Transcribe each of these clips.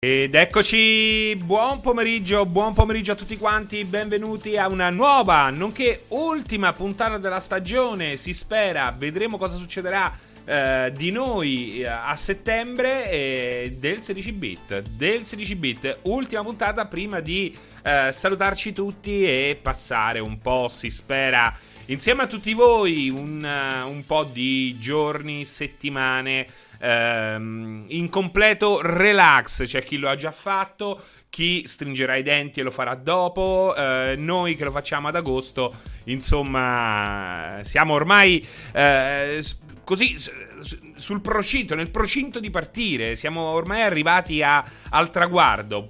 Ed eccoci, buon pomeriggio, buon pomeriggio a tutti quanti, benvenuti a una nuova, nonché ultima puntata della stagione, si spera, vedremo cosa succederà eh, di noi eh, a settembre eh, del 16 bit, del 16 bit, ultima puntata prima di eh, salutarci tutti e passare un po', si spera, insieme a tutti voi, un, uh, un po' di giorni, settimane ehm, in completo relax. C'è chi lo ha già fatto, chi stringerà i denti e lo farà dopo. Eh, noi che lo facciamo ad agosto, insomma, siamo ormai eh, così sul procinto, nel procinto di partire. Siamo ormai arrivati a, al traguardo.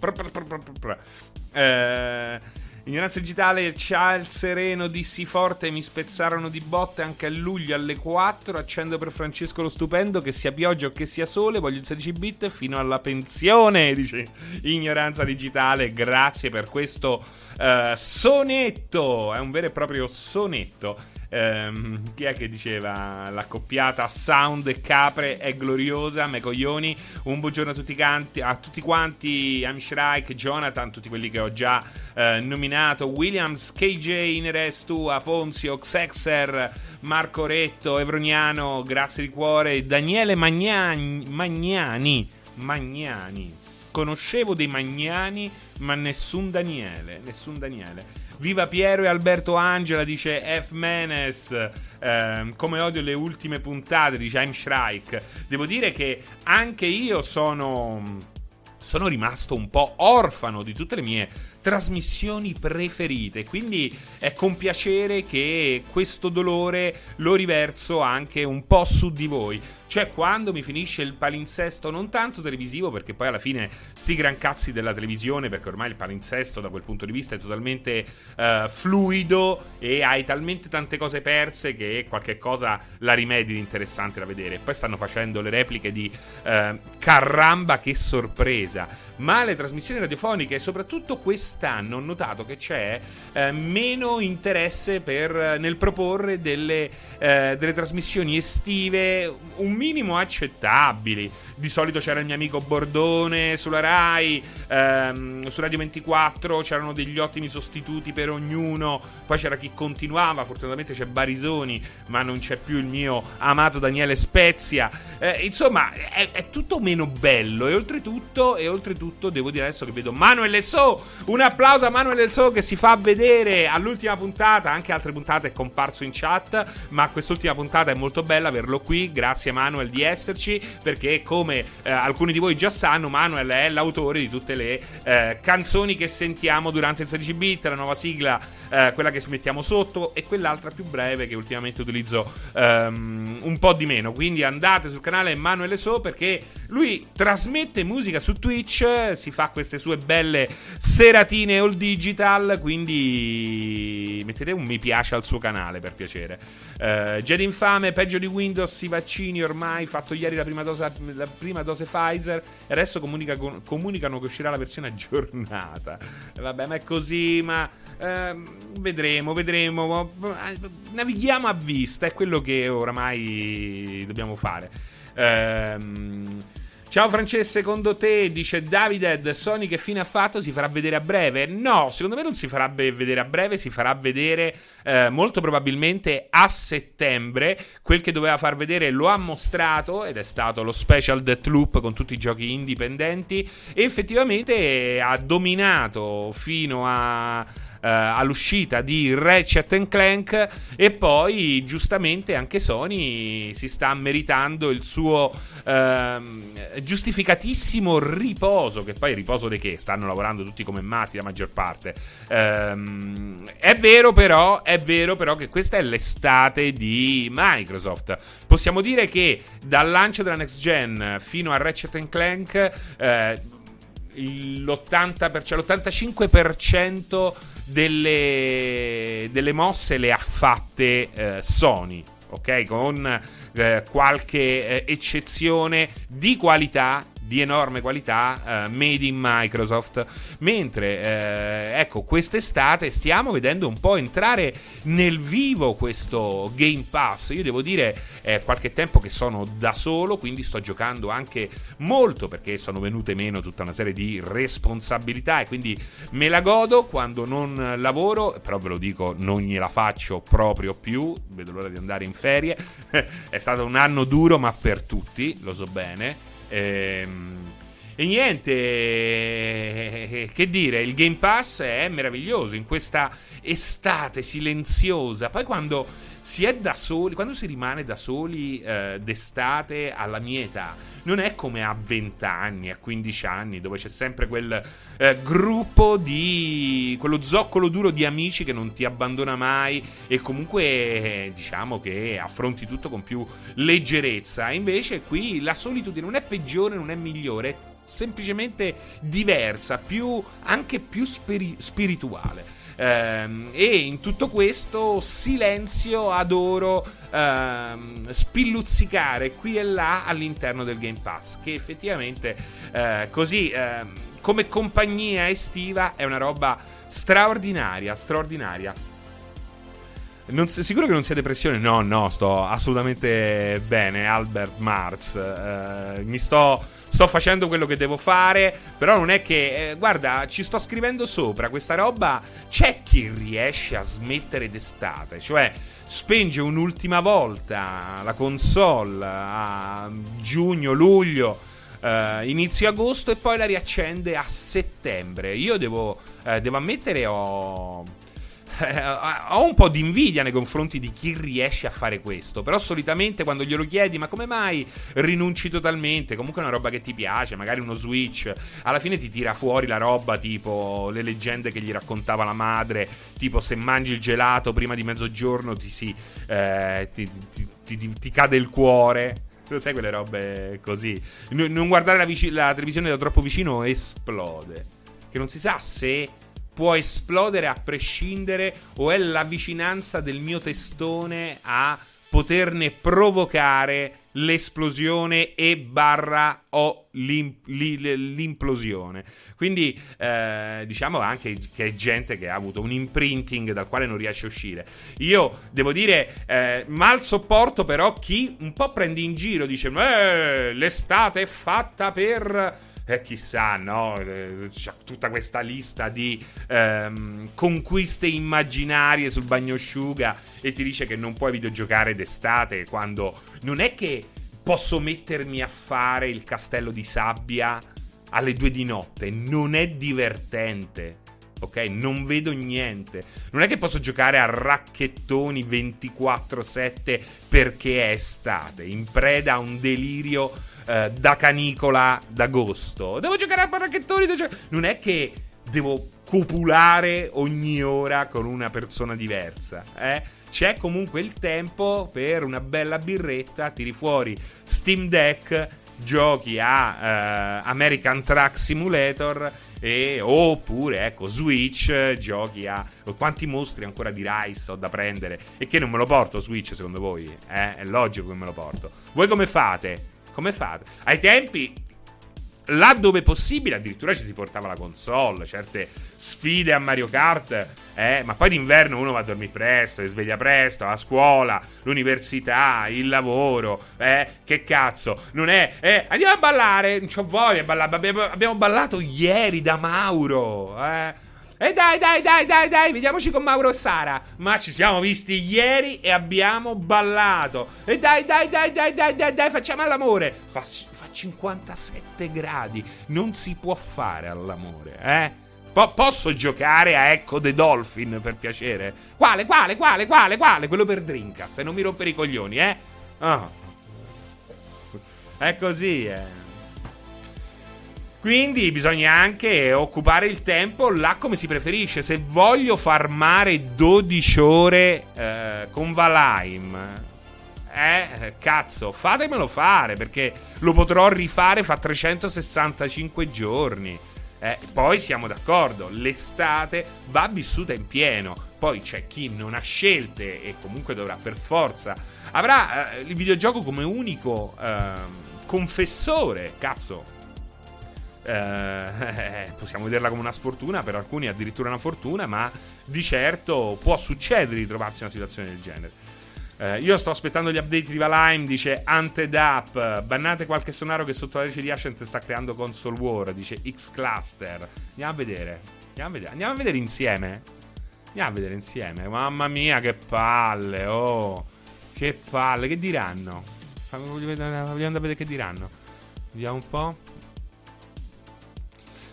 Eh. Ignoranza digitale, c'ha il sereno, dissi forte, mi spezzarono di botte anche a luglio alle 4. Accendo per Francesco lo stupendo, che sia pioggia o che sia sole, voglio il 16 bit fino alla pensione, dice Ignoranza digitale. Grazie per questo uh, sonetto, è un vero e proprio sonetto. Ehm, chi è che diceva l'accoppiata Sound e Capre è gloriosa, me coglioni. Un buongiorno a tutti, canti, a tutti quanti, Amshrike, Jonathan, tutti quelli che ho già eh, nominato, Williams, KJ, Inerestu, Aponzio, Xexer, Marco Retto, Evroniano, grazie di cuore, Daniele Magnani, Magnani, Magnani. Conoscevo dei Magnani, ma nessun Daniele, nessun Daniele. Viva Piero e Alberto Angela, dice F. Menes. Eh, come odio le ultime puntate, dice I'm Shrike. Devo dire che anche io sono. Sono rimasto un po' orfano di tutte le mie trasmissioni preferite. Quindi è con piacere che questo dolore lo riverso anche un po' su di voi. Cioè, quando mi finisce il palinsesto, non tanto televisivo, perché poi alla fine sti gran cazzi della televisione, perché ormai il palinsesto da quel punto di vista è totalmente uh, fluido e hai talmente tante cose perse che qualche cosa la rimedi di interessante da vedere. Poi stanno facendo le repliche di uh, caramba, che sorpresa! Ma le trasmissioni radiofoniche, e soprattutto quest'anno, ho notato che c'è uh, meno interesse per, nel proporre delle, delle trasmissioni estive. Un minimo accettabili. Di solito c'era il mio amico Bordone sulla Rai, ehm, su Radio 24 c'erano degli ottimi sostituti per ognuno, poi c'era chi continuava, fortunatamente c'è Barisoni, ma non c'è più il mio amato Daniele Spezia. Eh, insomma, è, è, tutto meno bello e oltretutto, e oltretutto devo dire adesso che vedo Manuel So, un applauso a Manuel So che si fa vedere all'ultima puntata, anche altre puntate è comparso in chat, ma quest'ultima puntata è molto bella averlo qui, grazie Manuel di esserci, perché come come eh, alcuni di voi già sanno, Manuel è l'autore di tutte le eh, canzoni che sentiamo durante il 16 bit, la nuova sigla, eh, quella che mettiamo sotto, e quell'altra più breve che ultimamente utilizzo um, un po' di meno. Quindi andate sul canale Manuel So perché lui trasmette musica su Twitch, si fa queste sue belle seratine all digital, quindi mettete un mi piace al suo canale per piacere. Uh, Jedi infame, peggio di Windows, i vaccini ormai, fatto ieri la prima dose, la prima dose Pfizer e adesso comunica, comunicano che uscirà la versione aggiornata. Vabbè, ma è così, ma eh, vedremo, vedremo. Navighiamo a vista, è quello che oramai dobbiamo fare. Ehm Ciao Francesco, secondo te, dice David, Sony che fine ha fatto? Si farà vedere a breve? No, secondo me non si farà vedere a breve, si farà vedere eh, molto probabilmente a settembre. Quel che doveva far vedere lo ha mostrato ed è stato lo special Deathloop con tutti i giochi indipendenti e effettivamente ha dominato fino a eh, all'uscita di Ratchet Clank e poi giustamente anche Sony si sta meritando il suo eh, giustificatissimo riposo, che poi riposo di che? Stanno lavorando tutti come matti la maggior parte. Eh, è vero però, è vero però che questa è l'estate di Microsoft. Possiamo dire che dal lancio della next gen fino a Ratchet Clank eh, l'80%, l'85% delle, delle mosse le ha fatte eh, Sony, ok? Con eh, qualche eh, eccezione di qualità di enorme qualità, uh, made in Microsoft. Mentre, uh, ecco, quest'estate stiamo vedendo un po' entrare nel vivo questo Game Pass. Io devo dire, è qualche tempo che sono da solo, quindi sto giocando anche molto perché sono venute meno tutta una serie di responsabilità e quindi me la godo quando non lavoro, però ve lo dico, non gliela faccio proprio più, vedo l'ora di andare in ferie. è stato un anno duro, ma per tutti, lo so bene. Ehm, e niente, che dire, il Game Pass è meraviglioso in questa estate silenziosa. Poi quando si è da soli, quando si rimane da soli eh, d'estate alla mia età, non è come a 20 anni, a 15 anni, dove c'è sempre quel eh, gruppo di. quello zoccolo duro di amici che non ti abbandona mai e comunque eh, diciamo che affronti tutto con più leggerezza. Invece qui la solitudine non è peggiore, non è migliore, è semplicemente diversa, più, anche più spiri- spirituale. Ehm, e in tutto questo silenzio adoro ehm, spilluzzicare qui e là all'interno del Game Pass, che effettivamente eh, così ehm, come compagnia estiva è una roba straordinaria, straordinaria. Non, sicuro che non sia depressione? No, no, sto assolutamente bene. Albert Marz. Eh, mi sto sto facendo quello che devo fare, però non è che, eh, guarda, ci sto scrivendo sopra questa roba, c'è chi riesce a smettere d'estate, cioè spenge un'ultima volta la console a giugno, luglio, eh, inizio agosto e poi la riaccende a settembre. Io devo, eh, devo ammettere, ho eh, ho un po' di invidia nei confronti di chi riesce a fare questo. Però solitamente quando glielo chiedi, ma come mai rinunci totalmente? Comunque è una roba che ti piace, magari uno Switch. Alla fine ti tira fuori la roba tipo le leggende che gli raccontava la madre. Tipo se mangi il gelato prima di mezzogiorno ti, si, eh, ti, ti, ti cade il cuore. Sai quelle robe così. non guardare la, vic- la televisione da troppo vicino esplode. Che non si sa se può esplodere a prescindere o è la vicinanza del mio testone a poterne provocare l'esplosione e barra o l'implosione. Quindi eh, diciamo anche che è gente che ha avuto un imprinting dal quale non riesce a uscire. Io devo dire, eh, mal sopporto però chi un po' prende in giro, dice, eh, l'estate è fatta per eh, chissà, no? Eh, c'è tutta questa lista di ehm, conquiste immaginarie sul bagnosciuga e ti dice che non puoi videogiocare d'estate quando non è che posso mettermi a fare il castello di sabbia alle due di notte, non è divertente. Ok, non vedo niente. Non è che posso giocare a racchettoni 24/7 perché è estate, in preda a un delirio eh, da canicola d'agosto. Devo giocare a barracchettoni. Gio- non è che devo copulare ogni ora con una persona diversa. Eh? C'è comunque il tempo per una bella birretta. Tiri fuori Steam Deck, giochi a uh, American Truck Simulator. E, oppure ecco Switch giochi a quanti mostri ancora di Rice ho da prendere e che non me lo porto Switch secondo voi eh? è logico che me lo porto voi come fate come fate? Ai tempi, là dove possibile, addirittura ci si portava la console, certe sfide a Mario Kart, eh, ma poi d'inverno uno va a dormire presto, si sveglia presto, a scuola, l'università, il lavoro, eh, che cazzo, non è, eh, andiamo a ballare, non c'ho voglia di ballare, abbiamo ballato ieri da Mauro, eh. E dai, dai, dai, dai, dai, vediamoci con Mauro e Sara. Ma ci siamo visti ieri e abbiamo ballato. E dai, dai, dai, dai, dai, dai, dai, facciamo all'amore. Fa, fa 57 gradi. Non si può fare all'amore, eh? Po- posso giocare a Echo the Dolphin per piacere? Quale, quale, quale, quale, quale? Quello per Drinkas, non mi rompere i coglioni, eh? Oh. È così, eh. Quindi bisogna anche occupare il tempo là come si preferisce. Se voglio farmare 12 ore eh, con Valheim, eh, cazzo, fatemelo fare perché lo potrò rifare fra 365 giorni. Eh, poi siamo d'accordo, l'estate va vissuta in pieno. Poi c'è chi non ha scelte e comunque dovrà per forza. Avrà eh, il videogioco come unico ehm, confessore, cazzo eh, possiamo vederla come una sfortuna, per alcuni addirittura una fortuna, ma di certo può succedere di trovarsi in una situazione del genere. Eh, io sto aspettando gli update di Valheim, dice Hunted Up, bannate qualche sonaro che sotto la legge di Ascent sta creando console war, dice X Cluster. Andiamo a vedere, andiamo a vedere, andiamo a vedere insieme. Andiamo a vedere insieme. Mamma mia, che palle, oh. Che palle, che diranno? Voglio andare a vedere che diranno. Vediamo un po'.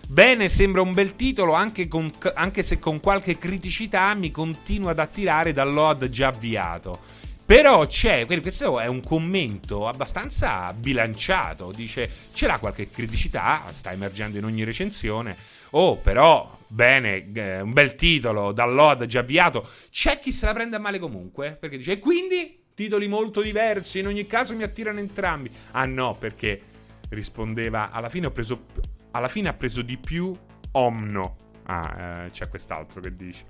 Bene, sembra un bel titolo, anche, con, anche, se con qualche criticità mi continua ad attirare dal load già avviato. Però c'è, questo è un commento abbastanza bilanciato, dice c'era qualche criticità, sta emergendo in ogni recensione. Oh, però, bene, un bel titolo, dal load già avviato. C'è chi se la prende a male comunque, perché dice, e quindi titoli molto diversi, in ogni caso mi attirano entrambi. Ah no, perché rispondeva, alla fine ho preso alla fine ha preso di più Omno. Ah, eh, c'è quest'altro che dice.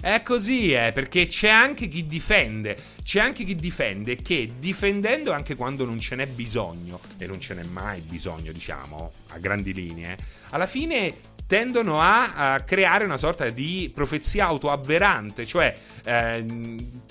È così, eh, perché c'è anche chi difende. C'è anche chi difende che difendendo anche quando non ce n'è bisogno, e non ce n'è mai bisogno, diciamo, a grandi linee, alla fine tendono a, a creare una sorta di profezia autoavverante, cioè eh,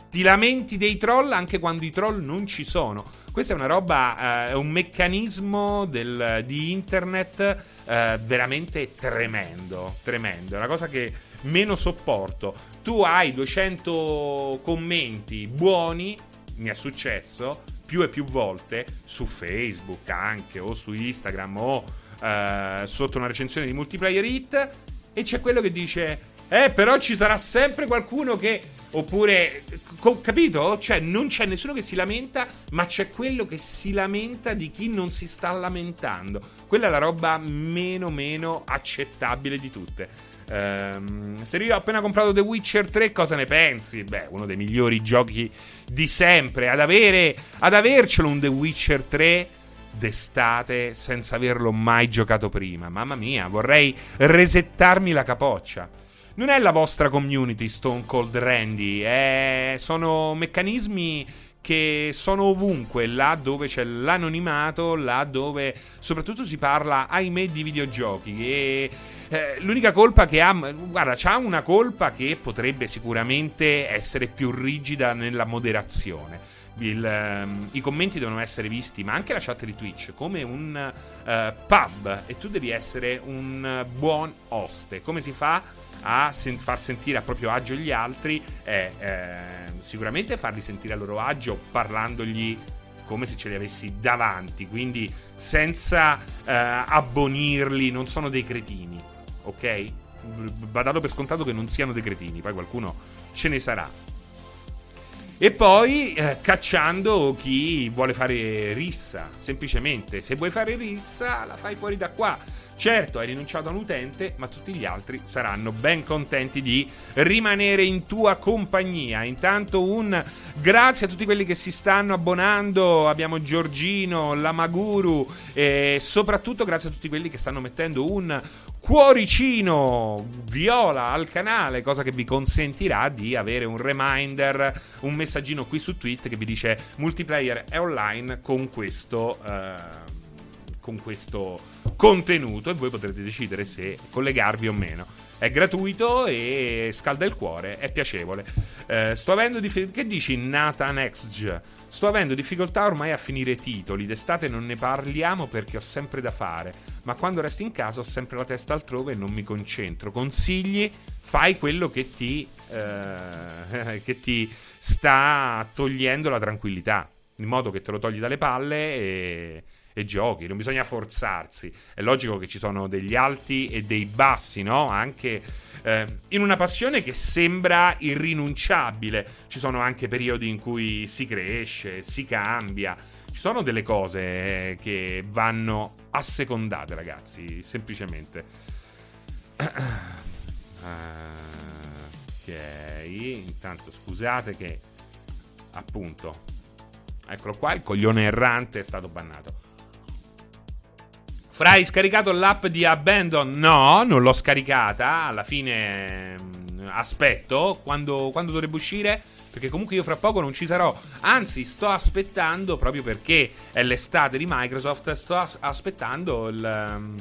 ti lamenti dei troll anche quando i troll non ci sono. Questa è una roba, eh, è un meccanismo del, di internet eh, veramente tremendo, tremendo. È una cosa che meno sopporto. Tu hai 200 commenti buoni, mi è successo più e più volte su Facebook anche o su Instagram o eh, sotto una recensione di multiplayer hit e c'è quello che dice eh però ci sarà sempre qualcuno che oppure co- capito? Cioè non c'è nessuno che si lamenta ma c'è quello che si lamenta di chi non si sta lamentando quella è la roba meno meno accettabile di tutte Um, se io ho appena comprato The Witcher 3, cosa ne pensi? Beh, uno dei migliori giochi di sempre. Ad, avere, ad avercelo un The Witcher 3 d'estate senza averlo mai giocato prima. Mamma mia, vorrei resettarmi la capoccia. Non è la vostra community Stone Cold Randy, è... sono meccanismi che sono ovunque, là dove c'è l'anonimato, là dove soprattutto si parla, ahimè, di videogiochi. E eh, l'unica colpa che ha, guarda, c'ha una colpa che potrebbe sicuramente essere più rigida nella moderazione. Il, um, I commenti devono essere visti, ma anche la chat di Twitch, come un uh, pub e tu devi essere un buon oste. Come si fa a sen- far sentire a proprio agio gli altri? È eh, sicuramente farli sentire a loro agio parlandogli come se ce li avessi davanti, quindi senza uh, abbonirli, non sono dei cretini ok? Va dato per scontato che non siano dei cretini, poi qualcuno ce ne sarà. E poi eh, cacciando chi vuole fare rissa, semplicemente. Se vuoi fare rissa, la fai fuori da qua. Certo, hai rinunciato a un utente, ma tutti gli altri saranno ben contenti di rimanere in tua compagnia. Intanto un grazie a tutti quelli che si stanno abbonando. Abbiamo Giorgino, Lamaguru e soprattutto grazie a tutti quelli che stanno mettendo un cuoricino viola al canale, cosa che vi consentirà di avere un reminder, un messaggino qui su Twitter che vi dice multiplayer è online con questo... Uh, con questo contenuto e voi potrete decidere se collegarvi o meno. È gratuito e scalda il cuore, è piacevole. Eh, sto avendo difficoltà. Che dici, Nathan XG? Sto avendo difficoltà ormai a finire titoli. D'estate non ne parliamo perché ho sempre da fare. Ma quando resto in casa ho sempre la testa altrove e non mi concentro. Consigli? Fai quello che ti, eh, che ti sta togliendo la tranquillità. In modo che te lo togli dalle palle e e giochi, non bisogna forzarsi. È logico che ci sono degli alti e dei bassi, no? Anche eh, in una passione che sembra irrinunciabile. Ci sono anche periodi in cui si cresce, si cambia. Ci sono delle cose eh, che vanno assecondate, ragazzi, semplicemente. ok, intanto scusate che appunto Eccolo qua, il coglione errante è stato bannato. Fra, hai scaricato l'app di Abandon? No, non l'ho scaricata. Alla fine mm, aspetto. Quando, quando dovrebbe uscire? Perché comunque io fra poco non ci sarò. Anzi, sto aspettando, proprio perché è l'estate di Microsoft, sto as- aspettando il... Um,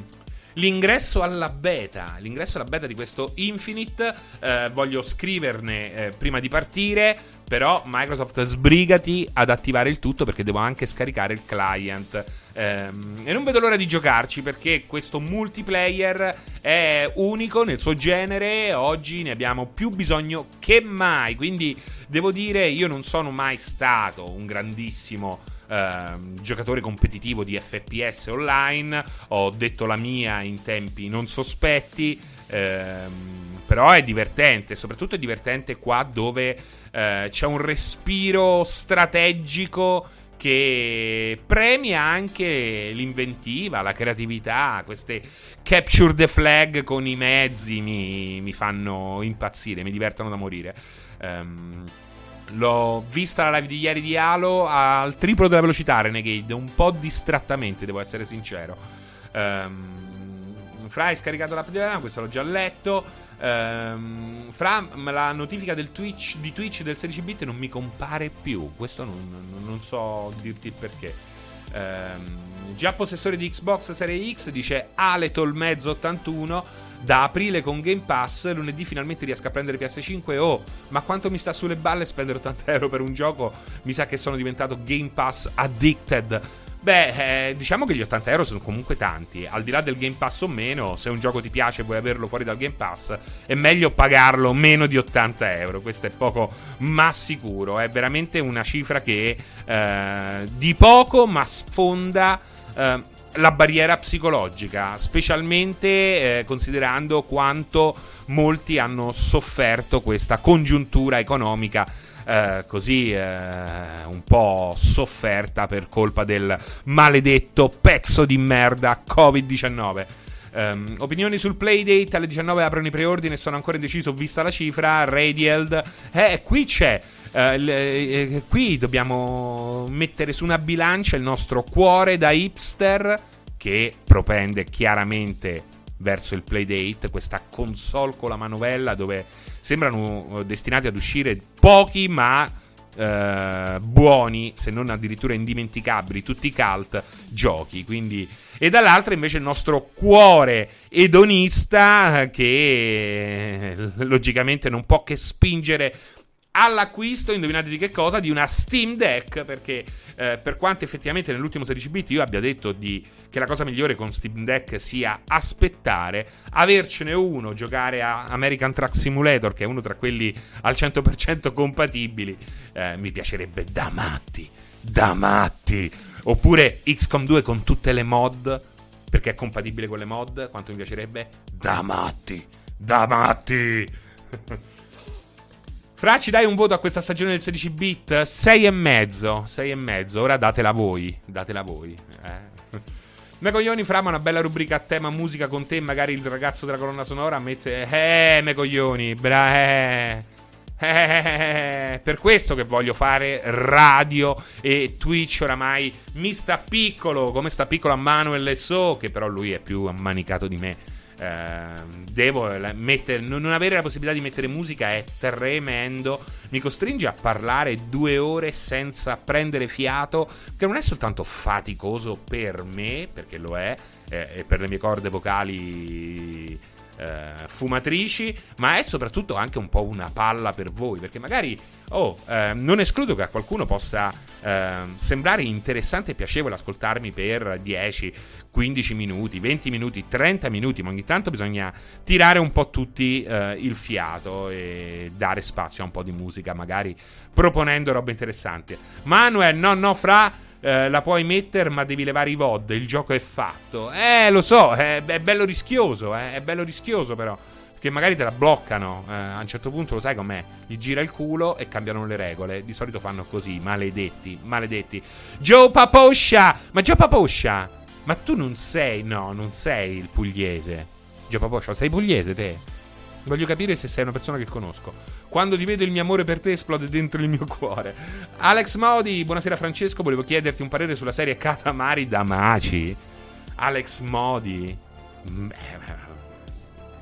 l'ingresso alla beta. L'ingresso alla beta di questo Infinite. Eh, voglio scriverne eh, prima di partire. Però Microsoft sbrigati ad attivare il tutto perché devo anche scaricare il client. Ehm, e non vedo l'ora di giocarci perché questo multiplayer è unico nel suo genere. Oggi ne abbiamo più bisogno che mai. Quindi devo dire, io non sono mai stato un grandissimo. Uh, giocatore competitivo di FPS online. Ho detto la mia in tempi non sospetti. Uh, però è divertente, soprattutto è divertente qua dove uh, c'è un respiro strategico che premia anche l'inventiva, la creatività, queste capture the flag con i mezzi mi, mi fanno impazzire, mi divertono da morire. Um, l'ho vista la live di ieri di Halo al triplo della velocità Renegade, un po' distrattamente, devo essere sincero. Um, hai scaricato l'app di questo l'ho già letto. Um, fra la notifica Twitch, di Twitch del 16 bit non mi compare più. Questo non, non, non so dirti il perché. Um, già possessore di Xbox Series X dice Aletol mezzo 81 da aprile con Game Pass lunedì finalmente riesco a prendere PS5 oh ma quanto mi sta sulle balle spendere 80 euro per un gioco mi sa che sono diventato Game Pass addicted Beh, eh, diciamo che gli 80 euro sono comunque tanti. Al di là del Game Pass o meno, se un gioco ti piace e vuoi averlo fuori dal Game Pass, è meglio pagarlo meno di 80 euro. Questo è poco ma sicuro. È veramente una cifra che eh, di poco ma sfonda. Eh, la barriera psicologica, specialmente eh, considerando quanto molti hanno sofferto questa congiuntura economica eh, così eh, un po' sofferta per colpa del maledetto pezzo di merda Covid-19. Um, ehm, opinioni sul playdate alle 19 aprono i preordini e sono ancora indeciso vista la cifra Radiald eh qui c'è uh, l- eh, qui dobbiamo mettere su una bilancia il nostro cuore da hipster che propende chiaramente verso il playdate questa console con la manovella dove sembrano eh, destinati ad uscire pochi ma eh, buoni, se non addirittura indimenticabili, tutti i cult giochi. Quindi, e dall'altra invece il nostro cuore edonista che eh, logicamente non può che spingere all'acquisto, indovinate di che cosa? Di una Steam Deck, perché eh, per quanto effettivamente nell'ultimo 16 bit io abbia detto di, che la cosa migliore con Steam Deck sia aspettare, avercene uno, giocare a American Truck Simulator, che è uno tra quelli al 100% compatibili, eh, mi piacerebbe da matti, da matti. Oppure XCOM 2 con tutte le mod, perché è compatibile con le mod, quanto mi piacerebbe? Da matti, da matti. Fra, ci dai un voto a questa stagione del 16 bit? 6 e mezzo. 6 e mezzo. Ora datela voi. Datela voi. Eh. Me coglioni, Fra, ma una bella rubrica a tema musica con te. Magari il ragazzo della colonna sonora mette. Eh, me coglioni. Bra, eh. Eh, per questo che voglio fare radio e Twitch oramai mi sta piccolo, come sta piccolo a Manuel So, che però lui è più ammanicato di me. Ehm, devo mettere, non avere la possibilità di mettere musica è tremendo. Mi costringe a parlare due ore senza prendere fiato, che non è soltanto faticoso per me, perché lo è, eh, e per le mie corde vocali eh, fumatrici, ma è soprattutto anche un po' una palla per voi, perché magari, oh, eh, non escludo che a qualcuno possa eh, sembrare interessante e piacevole ascoltarmi per 10, 15 minuti, 20 minuti, 30 minuti, ma ogni tanto bisogna tirare un po' tutti eh, il fiato e dare spazio a un po' di musica, magari proponendo robe interessanti. Manuel, no, no, fra eh, la puoi mettere ma devi levare i VOD, il gioco è fatto. Eh, lo so, è, è bello rischioso, eh, è bello rischioso però. Perché magari te la bloccano. Eh, a un certo punto lo sai com'è. Gli gira il culo e cambiano le regole. Di solito fanno così. Maledetti, maledetti. Joe Paposcia! Ma Joe Paposcia! Ma tu non sei. No, non sei il pugliese. Joe Paposcia, sei pugliese te? Voglio capire se sei una persona che conosco. Quando ti vedo il mio amore per te esplode dentro il mio cuore. Alex Modi, buonasera Francesco, volevo chiederti un parere sulla serie Katamari Damaci. Alex Modi. Mm,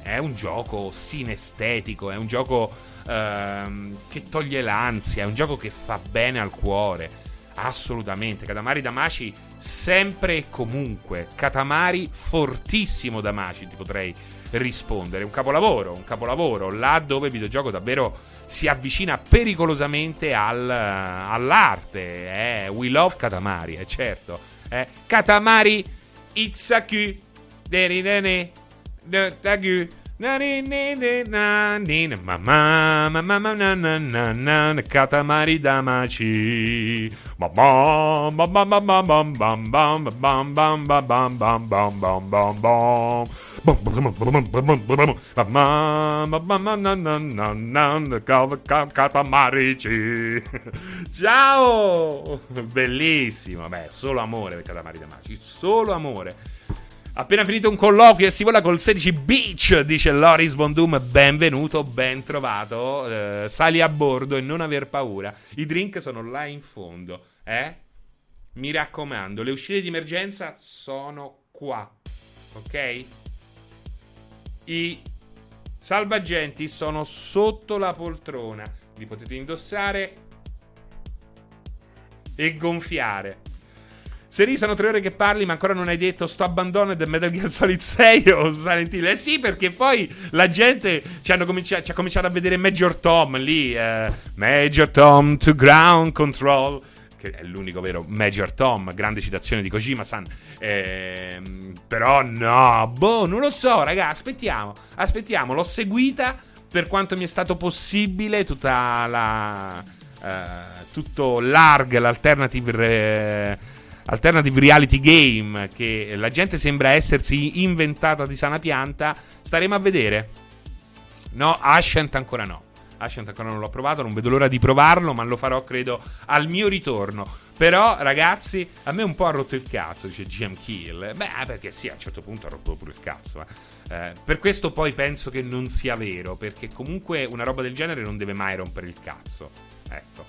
è un gioco sinestetico, è un gioco ehm, che toglie l'ansia, è un gioco che fa bene al cuore. Assolutamente. Katamari Damaci sempre e comunque. Katamari fortissimo Damaci, ti potrei rispondere. Un capolavoro, un capolavoro, là dove il videogioco davvero si avvicina pericolosamente al, all'arte. Eh. We love Katamari, è eh, certo. Eh. Katamari Itzaku Derinene Tagu Katamari Damaci Catamarici Ciao Bellissimo Beh solo amore per Katamari Damaci Solo amore Appena finito un colloquio e si vola col 16 Beach, dice Loris Bondum. Benvenuto, ben trovato. Eh, sali a bordo e non aver paura. I drink sono là in fondo, eh? Mi raccomando, le uscite di emergenza sono qua, ok? I salvagenti sono sotto la poltrona. Li potete indossare e gonfiare. Seri, sono tre ore che parli, ma ancora non hai detto sto abbandonando Metal Gear Solid 6 o Silent Hill. Eh sì, perché poi la gente ci, cominciato, ha cominciato a vedere Major Tom lì. Eh, Major Tom to ground control. Che è l'unico vero Major Tom, grande citazione di Kojima-san. Eh, però no, boh, non lo so, raga. Aspettiamo, aspettiamo. L'ho seguita per quanto mi è stato possibile. Tutta la. Eh, tutto l'ARG, l'alternative. Re, alternative reality game che la gente sembra essersi inventata di sana pianta, staremo a vedere. No, Ascent ancora no. Ascent ancora non l'ho provato, non vedo l'ora di provarlo, ma lo farò credo al mio ritorno. Però, ragazzi, a me un po' ha rotto il cazzo, dice GM Kill. Beh, perché sì, a un certo punto ha rotto pure il cazzo. Eh. Eh, per questo poi penso che non sia vero, perché comunque una roba del genere non deve mai rompere il cazzo. Ecco.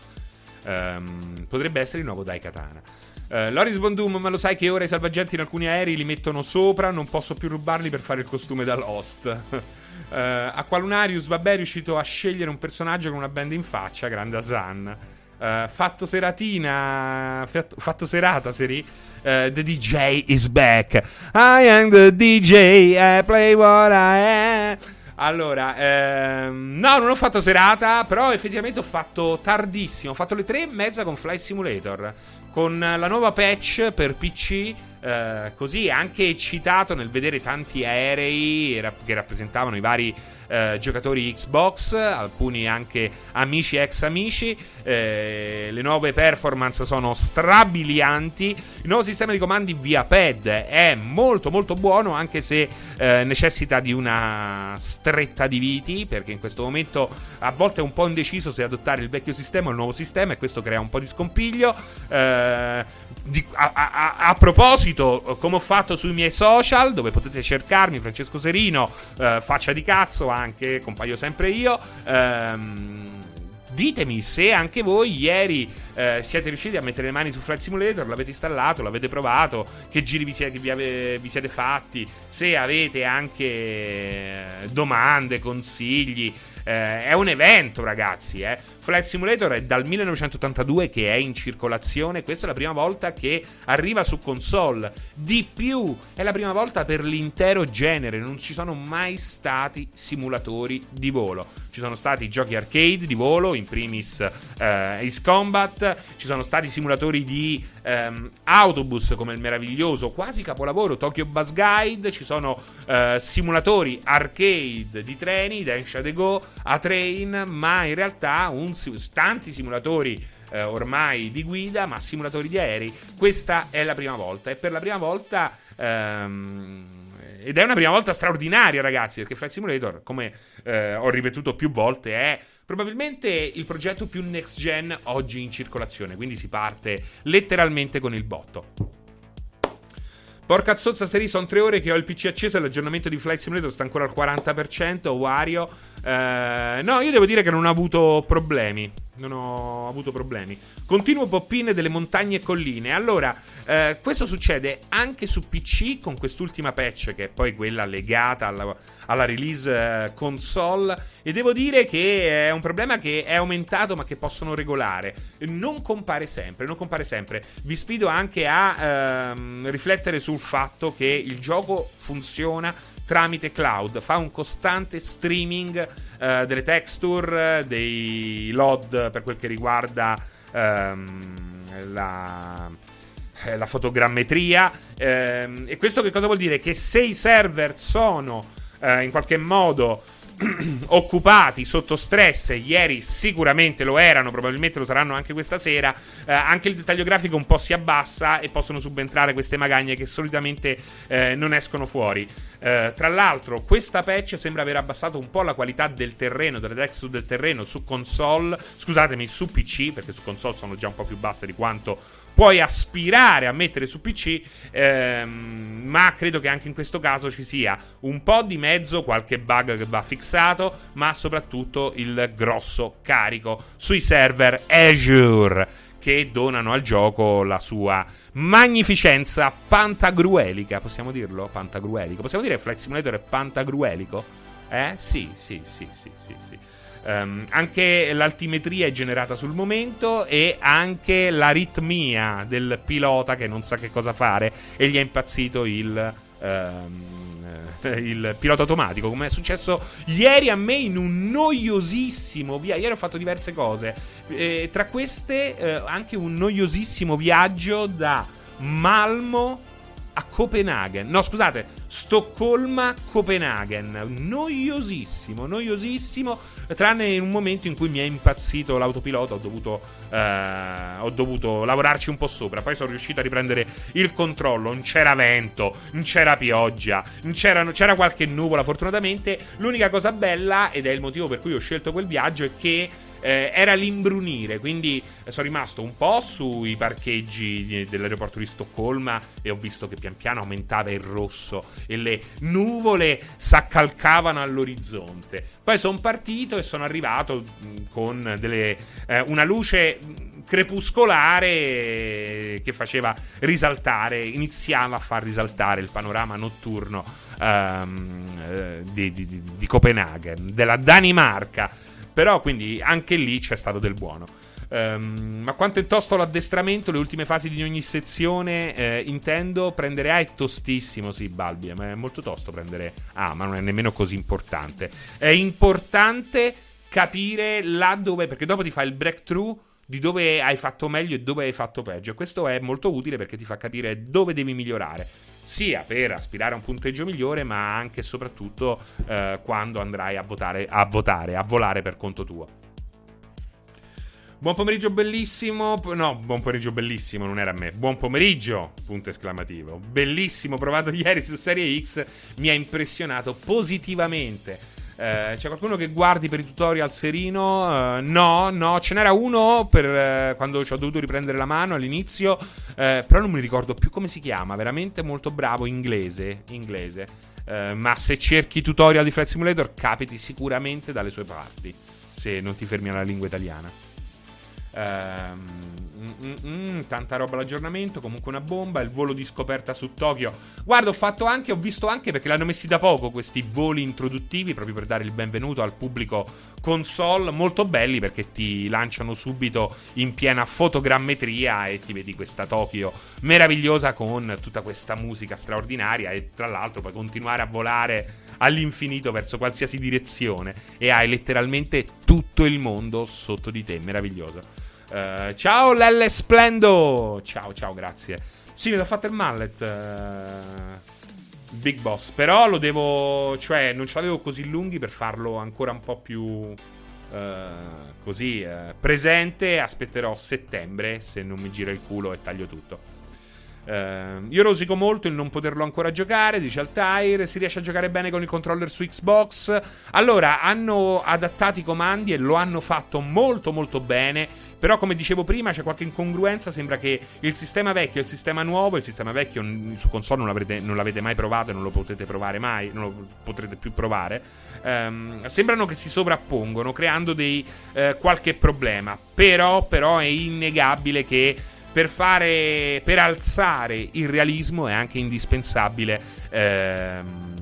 Um, potrebbe essere il nuovo Daikatana. Uh, Loris Bondum, ma lo sai che ora i salvagenti in alcuni aerei li mettono sopra? Non posso più rubarli per fare il costume da Lost. uh, Aqualunarius, vabbè, è riuscito a scegliere un personaggio con una band in faccia, grande Asan. Uh, fatto seratina, fatto, fatto serata, seri. Uh, the DJ is back. I am the DJ, I play what I am. Allora, ehm, no, non ho fatto serata, però effettivamente ho fatto tardissimo. Ho fatto le tre e mezza con Flight Simulator con la nuova patch per PC. Eh, così anche eccitato nel vedere tanti aerei che rappresentavano i vari eh, giocatori Xbox, alcuni anche amici e ex amici. Eh, le nuove performance sono strabilianti. Il nuovo sistema di comandi via pad è molto molto buono, anche se eh, necessita di una stretta di viti, perché in questo momento a volte è un po' indeciso se adottare il vecchio sistema o il nuovo sistema e questo crea un po' di scompiglio. Di, a, a, a, proposito, come ho fatto sui miei social, dove potete cercarmi, Francesco Serino, eh, faccia di cazzo anche, compaio sempre io. Ehm, ditemi se anche voi ieri eh, siete riusciti a mettere le mani su Flight Simulator, l'avete installato, l'avete provato, che giri vi siete, vi ave, vi siete fatti, se avete anche eh, domande, consigli. Eh, è un evento, ragazzi. Eh. Flight Simulator è dal 1982 che è in circolazione. Questa è la prima volta che arriva su console. Di più, è la prima volta per l'intero genere. Non ci sono mai stati simulatori di volo. Ci sono stati giochi arcade di volo, in primis eh, Ace Combat. Ci sono stati simulatori di ehm, autobus come il meraviglioso, quasi capolavoro, Tokyo Bus Guide. Ci sono eh, simulatori arcade di treni, Densha de Go, A-Train. Ma in realtà un, tanti simulatori eh, ormai di guida, ma simulatori di aerei. Questa è la prima volta. E per la prima volta. Ehm, ed è una prima volta straordinaria, ragazzi, perché Flight Simulator, come eh, ho ripetuto più volte, è probabilmente il progetto più next gen oggi in circolazione. Quindi si parte letteralmente con il botto. Porca zozza, Seri, sono tre ore che ho il PC acceso e l'aggiornamento di Flight Simulator sta ancora al 40%. Wario. Eh, no, io devo dire che non ho avuto problemi. Non ho avuto problemi. Continuo poppine delle montagne e colline. Allora, Eh, questo succede anche su PC con quest'ultima patch, che è poi quella legata alla, alla release eh, console. E devo dire che è un problema che è aumentato, ma che possono regolare. Non compare sempre, non compare sempre. Vi sfido anche a ehm, riflettere sul fatto che il gioco funziona tramite cloud, fa un costante streaming eh, delle texture, dei load per quel che riguarda ehm, la la fotogrammetria. Ehm, e questo che cosa vuol dire? Che se i server sono eh, in qualche modo occupati sotto stress, ieri sicuramente lo erano, probabilmente lo saranno anche questa sera, eh, anche il dettaglio grafico un po' si abbassa e possono subentrare queste magagne che solitamente eh, non escono fuori. Eh, tra l'altro, questa patch sembra aver abbassato un po' la qualità del terreno, delle texture del terreno su console, scusatemi, su PC, perché su console sono già un po' più basse di quanto puoi aspirare a mettere su PC, ehm, ma credo che anche in questo caso ci sia un po' di mezzo, qualche bug che va fissato, ma soprattutto il grosso carico sui server Azure che donano al gioco la sua magnificenza pantagruelica, possiamo dirlo? Pantagruelico. Possiamo dire che Flight Simulator è pantagruelico? Eh? Sì, sì, sì, sì, sì, sì. Um, anche l'altimetria è generata sul momento e anche l'aritmia del pilota che non sa che cosa fare e gli è impazzito il, um, il pilota automatico, come è successo ieri a me in un noiosissimo viaggio. Ieri ho fatto diverse cose, eh, tra queste eh, anche un noiosissimo viaggio da Malmo a Copenaghen. No, scusate, Stoccolma-Copenaghen. Noiosissimo, noiosissimo. Tranne in un momento in cui mi è impazzito l'autopilota, ho dovuto, eh, ho dovuto lavorarci un po' sopra. Poi sono riuscito a riprendere il controllo. Non c'era vento, non c'era pioggia, non c'era, c'era qualche nuvola. Fortunatamente, l'unica cosa bella, ed è il motivo per cui ho scelto quel viaggio, è che eh, era l'imbrunire, quindi sono rimasto un po' sui parcheggi dell'aeroporto di Stoccolma e ho visto che pian piano aumentava il rosso e le nuvole s'accalcavano all'orizzonte. Poi sono partito e sono arrivato con delle, eh, una luce crepuscolare che faceva risaltare, iniziava a far risaltare il panorama notturno um, di, di, di Copenaghen, della Danimarca però quindi anche lì c'è stato del buono. Um, ma quanto è tosto l'addestramento, le ultime fasi di ogni sezione, eh, intendo, prendere A è tostissimo, sì, Balbi, ma è molto tosto prendere A, ma non è nemmeno così importante. È importante capire là dove, perché dopo ti fa il breakthrough di dove hai fatto meglio e dove hai fatto peggio. Questo è molto utile perché ti fa capire dove devi migliorare, sia per aspirare a un punteggio migliore, ma anche e soprattutto eh, quando andrai a votare, a votare, a volare per conto tuo. Buon pomeriggio bellissimo. No, buon pomeriggio bellissimo, non era a me. Buon pomeriggio, punto esclamativo. Bellissimo, provato ieri su Serie X, mi ha impressionato positivamente. Eh, c'è qualcuno che guardi per i tutorial serino? Uh, no, no, ce n'era uno per uh, quando ci ho dovuto riprendere la mano all'inizio, però non mi ricordo più come si chiama, veramente molto bravo, inglese, inglese. ma se cerchi tutorial di Flight Simulator capiti sicuramente dalle sue parti, se non ti fermi alla lingua italiana. Ehm Mm, mm, mm, tanta roba l'aggiornamento, comunque una bomba, il volo di scoperta su Tokyo. Guarda, ho fatto anche, ho visto anche perché l'hanno messi da poco questi voli introduttivi proprio per dare il benvenuto al pubblico console, molto belli perché ti lanciano subito in piena fotogrammetria e ti vedi questa Tokyo meravigliosa con tutta questa musica straordinaria e tra l'altro puoi continuare a volare all'infinito verso qualsiasi direzione e hai letteralmente tutto il mondo sotto di te, meraviglioso. Uh, ciao Lelle Splendo. Ciao, ciao, grazie. Sì, mi sono fatto il mallet. Uh, Big Boss. Però lo devo. Cioè, non ce l'avevo così lunghi per farlo ancora un po' più. Uh, così presente. Aspetterò settembre se non mi gira il culo e taglio tutto. Uh, io rosico molto il non poterlo ancora giocare, dice Altair. Si riesce a giocare bene con il controller su Xbox. Allora, hanno adattato i comandi e lo hanno fatto molto molto bene. Però, come dicevo prima, c'è qualche incongruenza. Sembra che il sistema vecchio e il sistema nuovo, il sistema vecchio su console non, non l'avete mai provato e non lo potete provare mai, non lo potrete più provare. Um, sembrano che si sovrappongono, creando dei, uh, qualche problema. Però, però è innegabile che per fare per alzare il realismo è anche indispensabile ehm,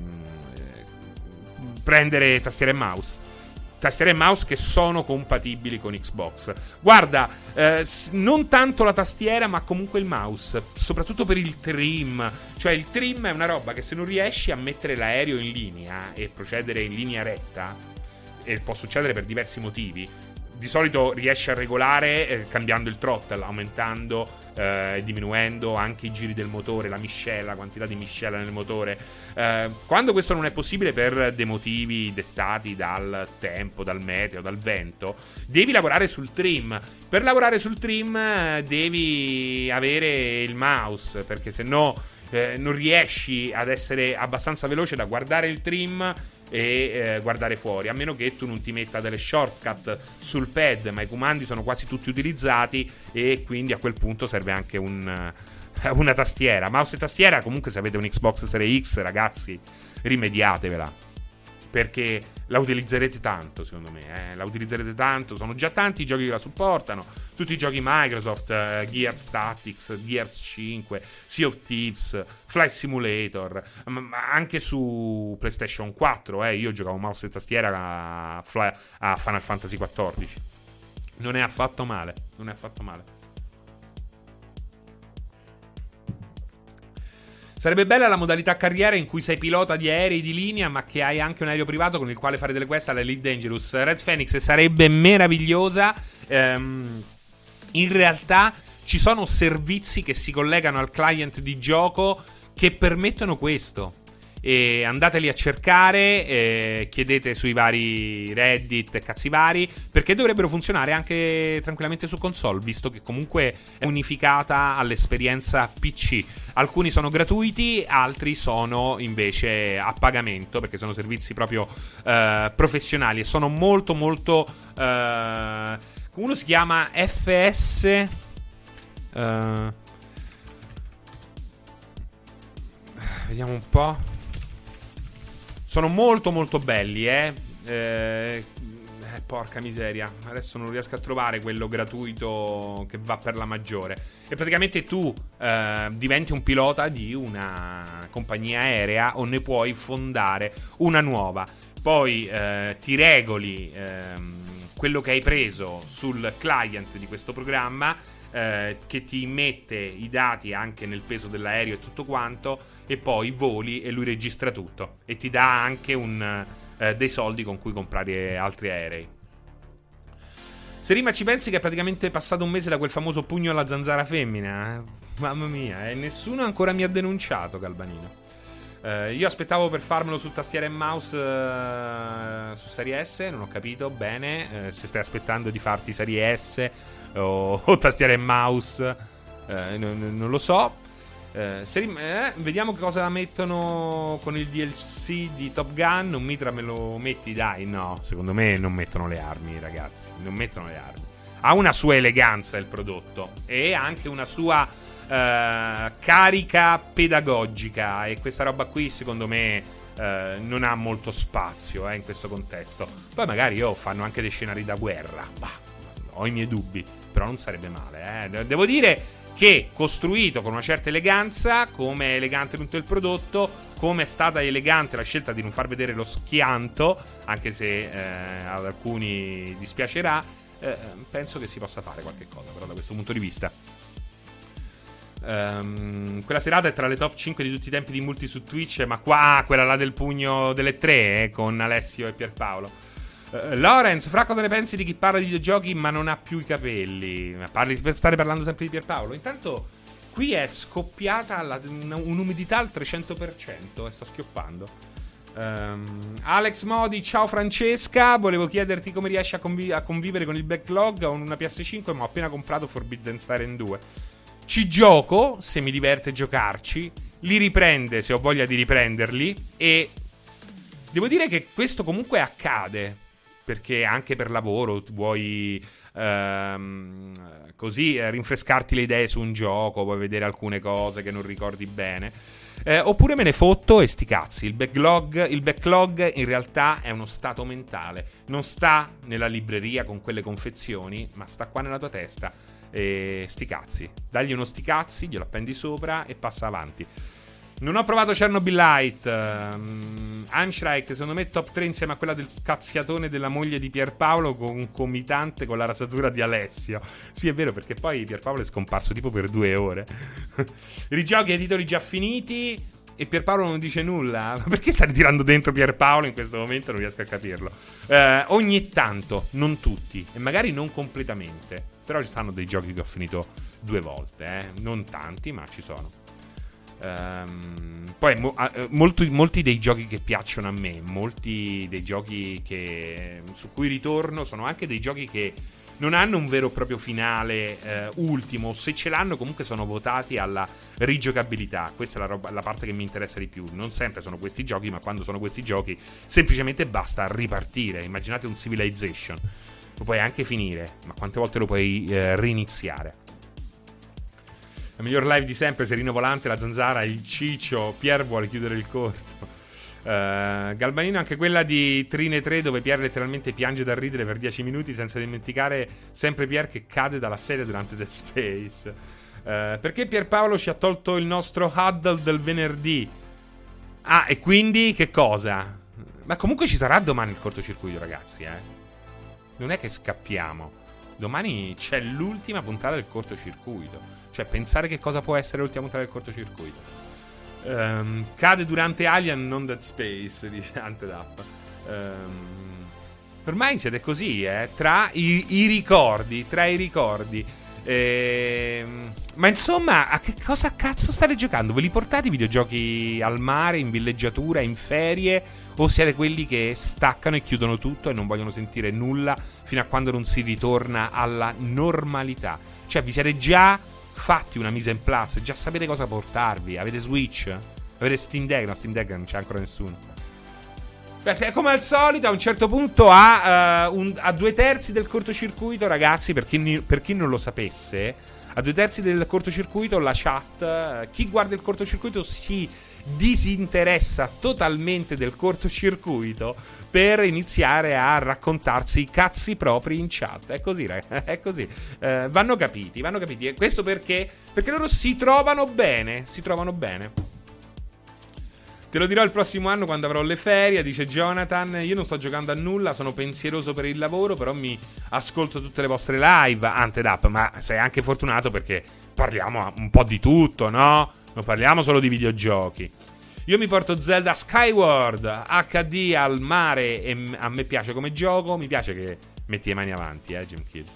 prendere tastiera e mouse tastiera e mouse che sono compatibili con Xbox. Guarda, eh, non tanto la tastiera, ma comunque il mouse, soprattutto per il trim. Cioè, il trim è una roba che se non riesci a mettere l'aereo in linea e procedere in linea retta, e può succedere per diversi motivi, di solito riesci a regolare eh, cambiando il throttle, aumentando e eh, diminuendo anche i giri del motore, la miscela, la quantità di miscela nel motore. Eh, quando questo non è possibile per dei motivi dettati dal tempo, dal meteo, dal vento, devi lavorare sul trim. Per lavorare sul trim eh, devi avere il mouse, perché se no eh, non riesci ad essere abbastanza veloce da guardare il trim e eh, guardare fuori, a meno che tu non ti metta delle shortcut sul pad, ma i comandi sono quasi tutti utilizzati e quindi a quel punto serve anche un, eh, una tastiera. Mouse e tastiera, comunque se avete un Xbox Series X, ragazzi, rimediatevela perché la utilizzerete tanto, secondo me. Eh? La utilizzerete tanto. Sono già tanti i giochi che la supportano. Tutti i giochi Microsoft, eh, Gears Tactics, Gears 5, Sea of Thieves, Flight Simulator, ma anche su PlayStation 4. Eh? Io giocavo mouse e tastiera a, a Final Fantasy XIV. Non è affatto male. Non è affatto male. Sarebbe bella la modalità carriera in cui sei pilota di aerei di linea, ma che hai anche un aereo privato con il quale fare delle quest alla Elite Dangerous. Red Phoenix sarebbe meravigliosa. Ehm, in realtà ci sono servizi che si collegano al client di gioco che permettono questo e andateli a cercare, eh, chiedete sui vari Reddit e cazzi vari, perché dovrebbero funzionare anche tranquillamente su console, visto che comunque è unificata all'esperienza PC. Alcuni sono gratuiti, altri sono invece a pagamento, perché sono servizi proprio eh, professionali e sono molto molto... Eh, uno si chiama FS... Uh, vediamo un po'. Sono molto molto belli, eh. eh. eh. porca miseria, adesso non riesco a trovare quello gratuito che va per la maggiore. E praticamente tu eh, diventi un pilota di una compagnia aerea o ne puoi fondare una nuova. Poi eh, ti regoli ehm, quello che hai preso sul client di questo programma eh, che ti mette i dati anche nel peso dell'aereo e tutto quanto e poi voli e lui registra tutto e ti dà anche un, eh, dei soldi con cui comprare altri aerei. Se Rima ci pensi che è praticamente passato un mese da quel famoso pugno alla zanzara femmina, eh? mamma mia, e nessuno ancora mi ha denunciato Galbanino. Uh, io aspettavo per farmelo su tastiera e mouse uh, su Serie S, non ho capito bene uh, se stai aspettando di farti Serie S o, o tastiera e mouse, non, non, lo so. Rim- vediamo che cosa mettono con il DLC di Top Gun. Un mitra me lo metti, dai. No, secondo me non mettono le armi, ragazzi. Non mettono le armi. Ha una sua eleganza il prodotto e anche una sua uh, carica pedagogica e questa roba qui secondo me uh, non ha molto spazio eh, in questo contesto. Poi magari oh, fanno anche dei scenari da guerra, bah, ho i miei dubbi, però non sarebbe male. Eh. Devo dire che costruito con una certa eleganza, come è elegante tutto il prodotto, come è stata elegante la scelta di non far vedere lo schianto, anche se eh, ad alcuni dispiacerà, eh, penso che si possa fare qualche cosa però da questo punto di vista. Um, quella serata è tra le top 5 di tutti i tempi di multi su Twitch, ma qua quella là del pugno delle tre eh, con Alessio e Pierpaolo. Uh, Lorenz, Fra, cosa ne pensi di chi parla di videogiochi ma non ha più i capelli? Parli, stare parlando sempre di Pierpaolo. Intanto qui è scoppiata la, un'umidità al 300% e sto schioppando. Um, Alex Modi, ciao Francesca. Volevo chiederti come riesci a, conviv- a convivere con il backlog. Ho una PS5 ma ho appena comprato Forbidden Siren 2. Ci gioco se mi diverte giocarci, li riprende se ho voglia di riprenderli e devo dire che questo comunque accade perché anche per lavoro vuoi ehm, così eh, rinfrescarti le idee su un gioco, vuoi vedere alcune cose che non ricordi bene. Eh, oppure me ne fotto e sti cazzi. Il backlog, il backlog in realtà è uno stato mentale. Non sta nella libreria con quelle confezioni, ma sta qua nella tua testa E sti cazzi. Dagli uno sti cazzi, glielo appendi sopra e passa avanti. Non ho provato Chernobyl Light. Um, Anschreich, secondo me, top 3 insieme a quella del cazziatone della moglie di Pierpaolo, concomitante con la rasatura di Alessio. Sì, è vero, perché poi Pierpaolo è scomparso tipo per due ore. Rigiochi ai titoli già finiti. E Pierpaolo non dice nulla. Perché sta ritirando dentro Pierpaolo in questo momento? Non riesco a capirlo. Uh, ogni tanto, non tutti, e magari non completamente. Però ci stanno dei giochi che ho finito due volte, eh? Non tanti, ma ci sono. Um, poi mo- uh, molti, molti, dei giochi che piacciono a me, molti dei giochi che, su cui ritorno, sono anche dei giochi che non hanno un vero e proprio finale uh, ultimo. Se ce l'hanno, comunque sono votati alla rigiocabilità. Questa è la, roba, la, parte che mi interessa di più. Non sempre sono questi giochi, ma quando sono questi giochi, semplicemente basta ripartire. Immaginate un Civilization. Lo puoi anche finire, ma quante volte lo puoi uh, riniziare? La miglior live di sempre, Serino Volante, la Zanzara, il Ciccio, Pier vuole chiudere il corto. Uh, Galbanino, anche quella di Trine 3, dove Pier letteralmente piange da ridere per 10 minuti, senza dimenticare sempre Pier che cade dalla sedia durante Dead Space. Uh, perché Pierpaolo ci ha tolto il nostro huddle del venerdì? Ah, e quindi che cosa? Ma comunque ci sarà domani il cortocircuito, ragazzi, eh? Non è che scappiamo. Domani c'è l'ultima puntata del cortocircuito. Cioè, pensare che cosa può essere l'ultima puntata del cortocircuito. Um, cade durante Alien, non Dead Space, dice Antedap. Um, ehm, ormai siete così, eh? Tra i, i ricordi, tra i ricordi. Ehm, ma insomma, a che cosa cazzo state giocando? Ve li portate i videogiochi al mare, in villeggiatura, in ferie? O siete quelli che staccano e chiudono tutto e non vogliono sentire nulla fino a quando non si ritorna alla normalità? Cioè, vi siete già fatti una mise in place, già sapete cosa portarvi. Avete Switch? Avete Steam Deck? No, Steam Deck non c'è ancora nessuno. Perché come al solito a un certo punto a, uh, due terzi del cortocircuito, ragazzi, per chi, per chi, non lo sapesse, a due terzi del cortocircuito la chat, uh, chi guarda il cortocircuito si disinteressa totalmente del cortocircuito per iniziare a raccontarsi i cazzi propri in chat. È così, è così. Eh, vanno capiti, vanno capiti. E questo perché? Perché loro si trovano bene, si trovano bene. Te lo dirò il prossimo anno quando avrò le ferie, dice Jonathan. Io non sto giocando a nulla, sono pensieroso per il lavoro, però mi ascolto tutte le vostre live, Antedap, ma sei anche fortunato perché parliamo un po' di tutto, no? Non parliamo solo di videogiochi. Io mi porto Zelda Skyward HD al mare e a me piace come gioco. Mi piace che metti le mani avanti, eh, Jim Kidd.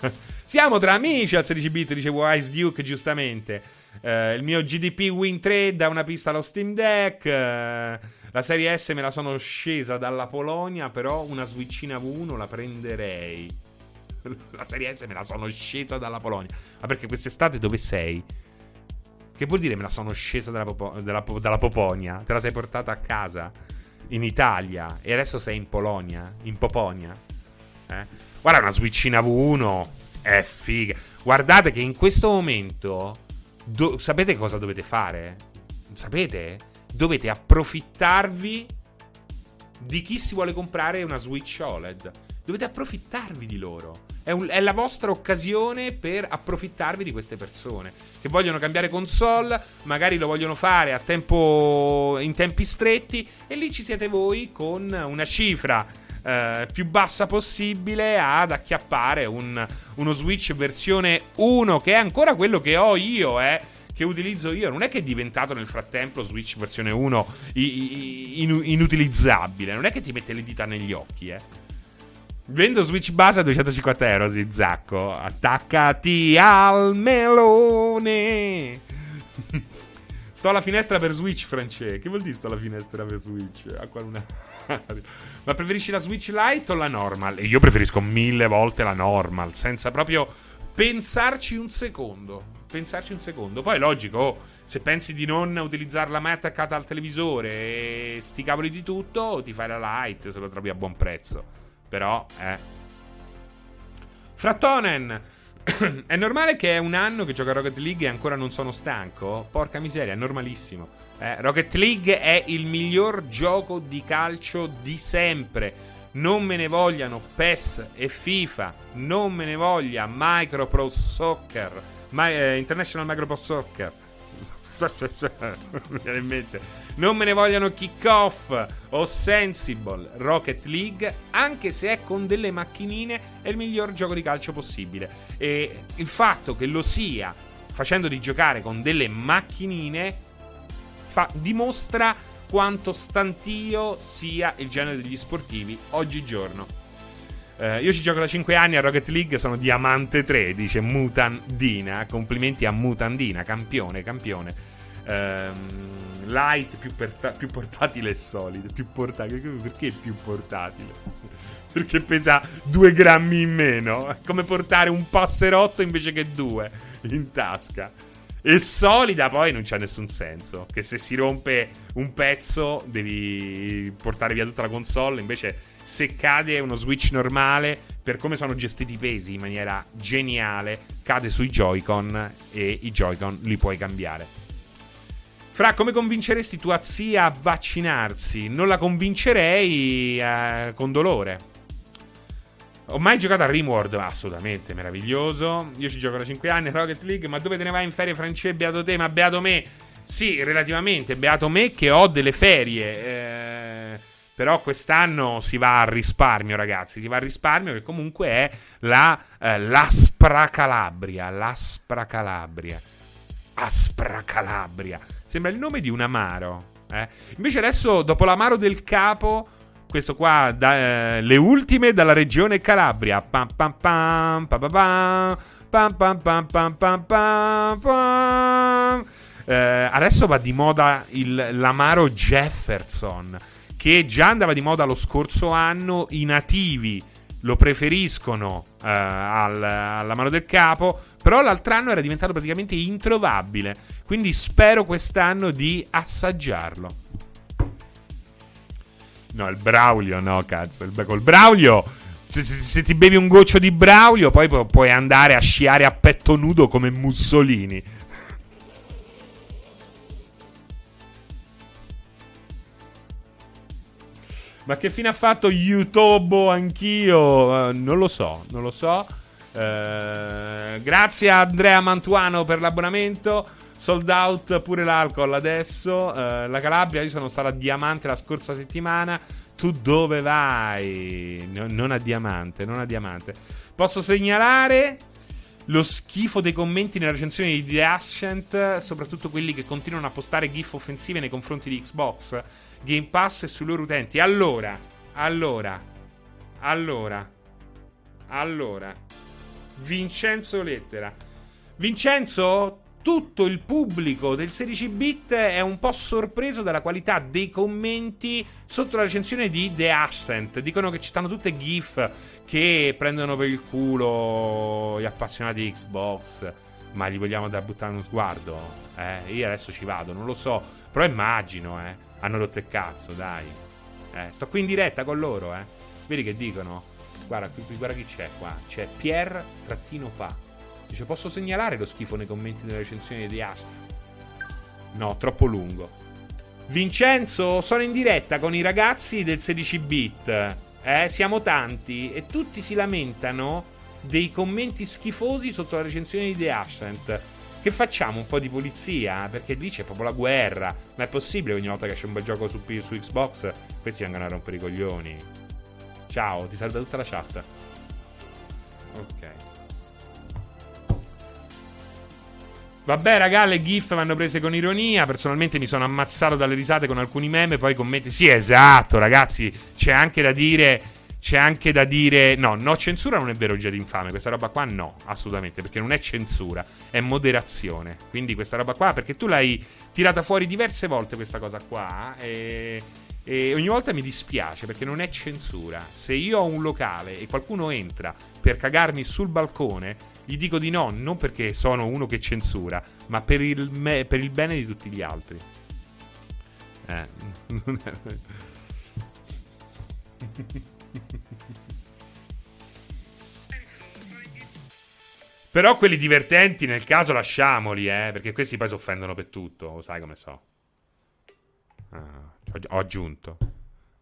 Siamo tra amici al 16 bit, dice Wise Duke, giustamente. Uh, il mio GDP Win 3 da una pista allo Steam Deck. Uh, la serie S me la sono scesa dalla Polonia, però una Switchina V1 la prenderei. La serie S me la sono scesa dalla Polonia. Ma perché quest'estate dove sei? Che vuol dire me la sono scesa dalla, popo- dalla, dalla Poponia? Te la sei portata a casa in Italia e adesso sei in Polonia, in Poponia. Eh? Guarda, una Switchina V1 è figa. Guardate che in questo momento do- sapete cosa dovete fare? Sapete? Dovete approfittarvi di chi si vuole comprare una Switch OLED. Dovete approfittarvi di loro. È, un, è, la vostra occasione per approfittarvi di queste persone che vogliono cambiare console, magari lo vogliono fare tempo, in tempi stretti e lì ci siete voi con una cifra eh, più bassa possibile ad acchiappare un, uno Switch versione 1 che è ancora quello che ho io, eh che utilizzo io. Non è che è diventato nel frattempo Switch versione 1 inutilizzabile. Non è che ti mette le dita negli occhi, eh. Vendo Switch base a 250 euro, Zizzacco. Attaccati al melone. sto alla finestra per Switch, France. Che vuol dire sto alla finestra per Switch? Acqua una... Ma preferisci la Switch Lite o la normal? io preferisco mille volte la normal, senza proprio pensarci un secondo. Pensarci un secondo. Poi, logico, oh, se pensi di non utilizzarla mai attaccata al televisore e sti cavoli di tutto, ti fai la Lite se lo trovi a buon prezzo. Però, eh. Frattonen! è normale che è un anno che gioca Rocket League e ancora non sono stanco? Porca miseria, è normalissimo. Eh, Rocket League è il miglior gioco di calcio di sempre. non me ne vogliano PES e FIFA, non me ne voglia Micropro Soccer, My, eh, International Micropro Soccer. in mente. Non me ne vogliano Kickoff o Sensible Rocket League, anche se è con delle macchinine, è il miglior gioco di calcio possibile. E il fatto che lo sia facendo di giocare con delle macchinine fa, dimostra quanto stantio sia il genere degli sportivi oggigiorno. Eh, io ci gioco da 5 anni a Rocket League, sono diamante 3, dice Mutandina. Complimenti a Mutandina, campione, campione. Eh, light, più, perta- più, portatile e solido. Più portatile. Perché più portatile? Perché pesa 2 grammi in meno. È come portare un passerotto invece che due in tasca. E solida poi non c'ha nessun senso. Che se si rompe un pezzo devi portare via tutta la console. Invece se cade uno Switch normale, per come sono gestiti i pesi in maniera geniale, cade sui Joy-Con e i Joy-Con li puoi cambiare. Fra, come convinceresti tua zia a vaccinarsi? Non la convincerei eh, con dolore. Ho mai giocato a Rimworld? Assolutamente, meraviglioso. Io ci gioco da 5 anni Rocket League. Ma dove te ne vai in ferie, France? Beato te, ma beato me. Sì, relativamente, beato me che ho delle ferie. Eh, però quest'anno si va a risparmio, ragazzi. Si va a risparmio, che comunque è la, eh, l'Aspra Calabria. L'Aspra Calabria. Aspra Calabria. Sembra il nome di un amaro. Eh? Invece adesso, dopo l'amaro del capo questo qua, da, eh, le ultime dalla regione Calabria. Pam pam pam, pam pam pam, pam pam pam pam pam pam. Eh, adesso va di moda il, l'amaro Jefferson, che già andava di moda lo scorso anno. I nativi lo preferiscono eh, al, all'amaro del capo. Però l'altro anno era diventato praticamente introvabile. Quindi spero quest'anno di assaggiarlo. No, il Braulio, no, cazzo. Il, col Braulio. Se, se, se, ti bevi un goccio di Braulio, poi pu- puoi andare a sciare a petto nudo come Mussolini. Ma che fine ha fatto YouTube anch'io? Uh, non lo so, non lo so. Uh, grazie a Andrea Mantuano per l'abbonamento. Sold out pure l'alcol adesso. Uh, la Calabria, io sono stato a Diamante la scorsa settimana. Tu dove vai? No, non a Diamante, non a Diamante. Posso segnalare lo schifo dei commenti nella recensione di The Ascent, soprattutto quelli che continuano a postare gif offensive nei confronti di Xbox, Game Pass e sui loro utenti. Allora, allora, allora, allora. Vincenzo Lettera. Vincenzo, tutto il pubblico del 16 bit è un po' sorpreso dalla qualità dei commenti sotto la recensione di The Ascent. Dicono che ci stanno tutte GIF che prendono per il culo gli appassionati di Xbox. Ma gli vogliamo da buttare uno sguardo? Eh, io adesso ci vado, non lo so. Però immagino, eh. Hanno rotto il cazzo, dai. Eh, sto qui in diretta con loro, eh. Vedi che dicono? Guarda, guarda chi c'è qua. C'è Pier-Pa. Dice, posso segnalare lo schifo nei commenti della recensione di Ash? No, troppo lungo. Vincenzo, sono in diretta con i ragazzi del 16 bit. Eh, siamo tanti e tutti si lamentano dei commenti schifosi sotto la recensione di The Ascent. Che facciamo un po' di pulizia? Perché lì c'è proprio la guerra. Ma è possibile che ogni volta che c'è un bel gioco su, su Xbox questi vengano a rompere i coglioni? Ciao, ti saluta tutta la chat. Ok. Vabbè, raga, le GIF vanno prese con ironia. Personalmente mi sono ammazzato dalle risate con alcuni meme. Poi commenti. Sì, esatto, ragazzi. C'è anche da dire. C'è anche da dire. No, no, censura non è vero già di infame. Questa roba qua no, assolutamente. Perché non è censura, è moderazione. Quindi questa roba qua. Perché tu l'hai tirata fuori diverse volte questa cosa qua. E. E ogni volta mi dispiace perché non è censura. Se io ho un locale e qualcuno entra per cagarmi sul balcone, gli dico di no, non perché sono uno che censura, ma per il, me- per il bene di tutti gli altri. Eh. Però quelli divertenti nel caso lasciamoli, eh, perché questi poi si offendono per tutto, lo sai come so. Ah, ho aggiunto.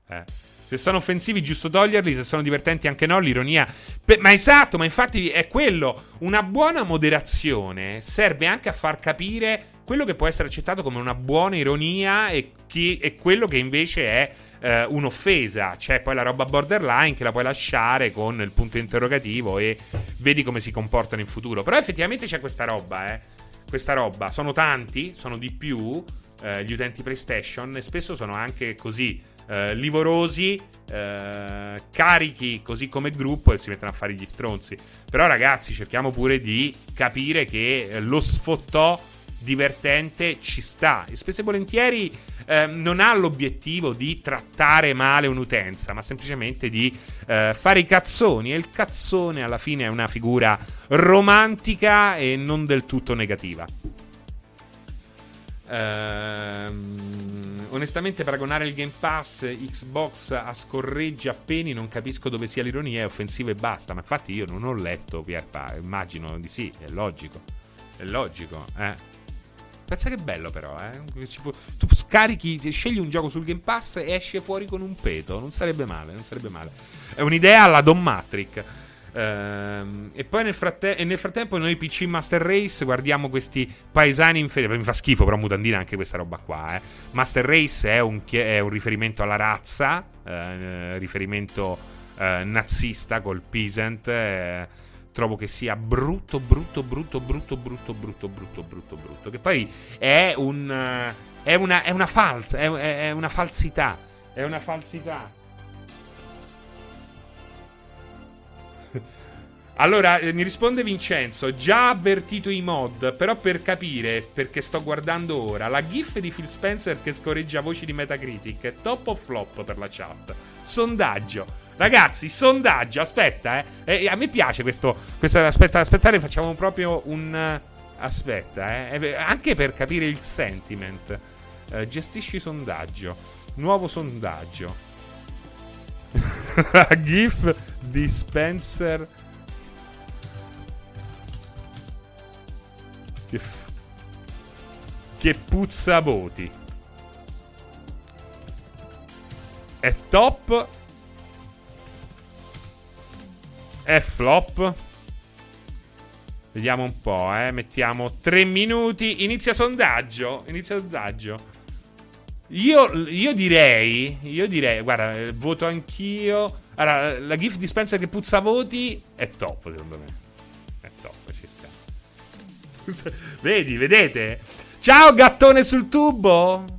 Eh. Se sono offensivi, giusto toglierli. Se sono divertenti, anche no. L'ironia. Pe- ma esatto, ma infatti è quello. Una buona moderazione serve anche a far capire quello che può essere accettato come una buona ironia e, chi- e quello che invece è eh, un'offesa. C'è poi la roba borderline che la puoi lasciare con il punto interrogativo e vedi come si comportano in futuro. Però effettivamente c'è questa roba, eh. Questa roba. Sono tanti, sono di più eh, gli utenti PlayStation e spesso sono anche così eh, livorosi, eh, carichi così come gruppo e si mettono a fare gli stronzi. Però ragazzi, cerchiamo pure di capire che lo sfottò divertente ci sta e spesso e volentieri eh, non ha l'obiettivo di trattare male un'utenza, ma semplicemente di eh, fare i cazzoni e il cazzone alla fine è una figura romantica e non del tutto negativa. Ehm, onestamente, paragonare il Game Pass Xbox a scorreggi appena non capisco dove sia l'ironia, è offensivo e basta. Ma infatti io non ho letto Pierpa, immagino di sì, è logico. È logico, eh. Pensa che bello però, eh. Tu scarichi, scegli un gioco sul Game Pass e esce fuori con un peto. Non sarebbe male, non sarebbe male. È un'idea alla Don Matrix. Ehm, e poi nel, fratte- nel, frattempo noi PC Master Race guardiamo questi paesani inferiori. Mi fa schifo però mutandina anche questa roba qua. Eh. Master Race è un, è un, riferimento alla razza, eh, riferimento eh, nazista col peasant. Eh, trovo che sia brutto, brutto, brutto, brutto, brutto, brutto, brutto, brutto, brutto. Che poi è un... È una, è una falsa, è, è una falsità. È una falsità. Allora, eh, mi risponde Vincenzo, già avvertito i mod, però per capire, perché sto guardando ora, la gif di Phil Spencer che scorreggia voci di Metacritic è top o flop per la chat? Sondaggio. Ragazzi, sondaggio, aspetta, eh. eh a me piace questo, questo aspetta, aspettare, facciamo proprio un... Aspetta, eh. Anche per capire il sentiment. Eh, gestisci sondaggio. Nuovo sondaggio. gif di Spencer Che, f- che puzza voti. È top. È flop. Vediamo un po', eh. Mettiamo 3 minuti. Inizia sondaggio. Inizia sondaggio. Io, io direi. Io direi. Guarda, voto anch'io. Allora, la GIF di Spencer che puzza voti è top, secondo me. Vedi, vedete? Ciao gattone sul tubo!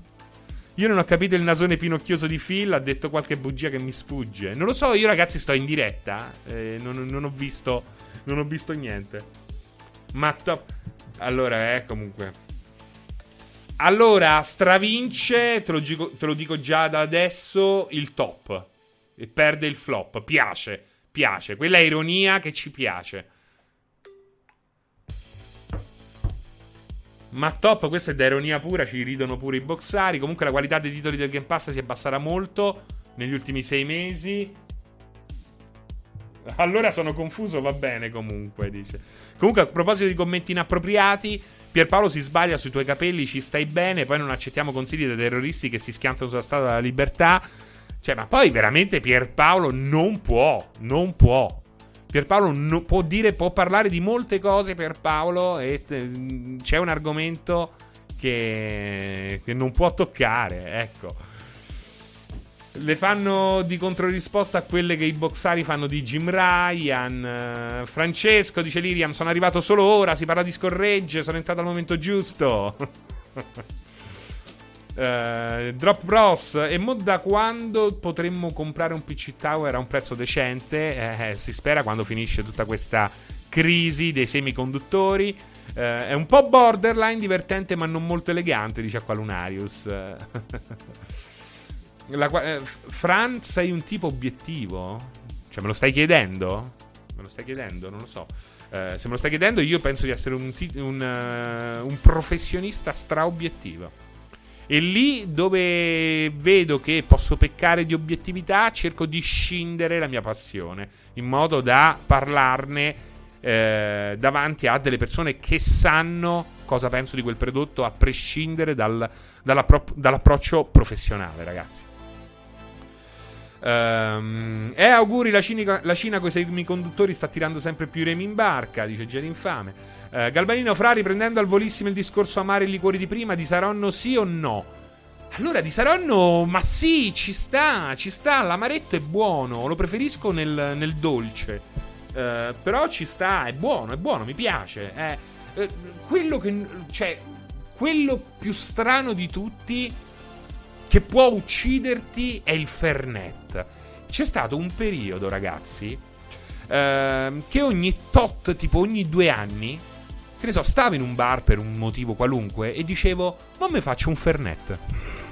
Io non ho capito il nasone pinocchioso di Phil, ha detto qualche bugia che mi sfugge. Non lo so, io ragazzi sto in diretta, eh, non, non, ho visto, non ho visto niente. Ma top... Allora, eh, comunque... Allora, stravince, te lo, dico, te lo dico già da adesso, il top. E perde il flop. Piace, piace. Quella ironia che ci piace. Ma top, questa è da ironia pura, ci ridono pure i boxari. Comunque la qualità dei titoli del Game Pass si è abbassata molto negli ultimi sei mesi. Allora sono confuso, va bene comunque, dice. Comunque a proposito di commenti inappropriati, Pierpaolo si sbaglia sui tuoi capelli, ci stai bene, poi non accettiamo consigli dei terroristi che si schiantano sulla strada della libertà. Cioè, ma poi veramente Pierpaolo non può, non può. Pierpaolo no, può dire, può parlare di molte cose per Paolo e t- c'è un argomento che, che non può toccare, ecco. Le fanno di controrisposta a quelle che i boxari fanno di Jim Ryan. Francesco dice Liriam: Sono arrivato solo ora. Si parla di scorregge. Sono entrato al momento giusto. Uh, Drop Bros. E mo da quando potremmo comprare un PC Tower a un prezzo decente? Eh, eh, si spera quando finisce tutta questa crisi dei semiconduttori. Uh, è un po' borderline, divertente, ma non molto elegante, dice qua Lunarius. La, eh, Fran, sei un tipo obiettivo? Cioè, me lo stai chiedendo? Me lo stai chiedendo? Non lo so. Uh, se me lo stai chiedendo, io penso di essere un, un, uh, un professionista straobiettivo. E lì dove vedo che posso peccare di obiettività, cerco di scindere la mia passione, in modo da parlarne eh, davanti a delle persone che sanno cosa penso di quel prodotto, a prescindere dal, dall'appro- dall'approccio professionale, ragazzi. Um, e auguri, la Cina, la Cina con i semiconduttori sta tirando sempre più remi in barca, dice Gene Infame. Uh, Galbanino Fra, riprendendo al volissimo il discorso amare i liquori di prima, di Saronno sì o no? Allora, di Saronno, ma sì, ci sta, ci sta, l'amaretto è buono, lo preferisco nel, nel dolce. Uh, però ci sta, è buono, è buono, mi piace. Eh, eh, quello che, cioè, quello più strano di tutti che può ucciderti è il Fernet. C'è stato un periodo, ragazzi, uh, che ogni tot, tipo ogni due anni, che ne so, stavo in un bar per un motivo qualunque e dicevo, ma me faccio un Fernet.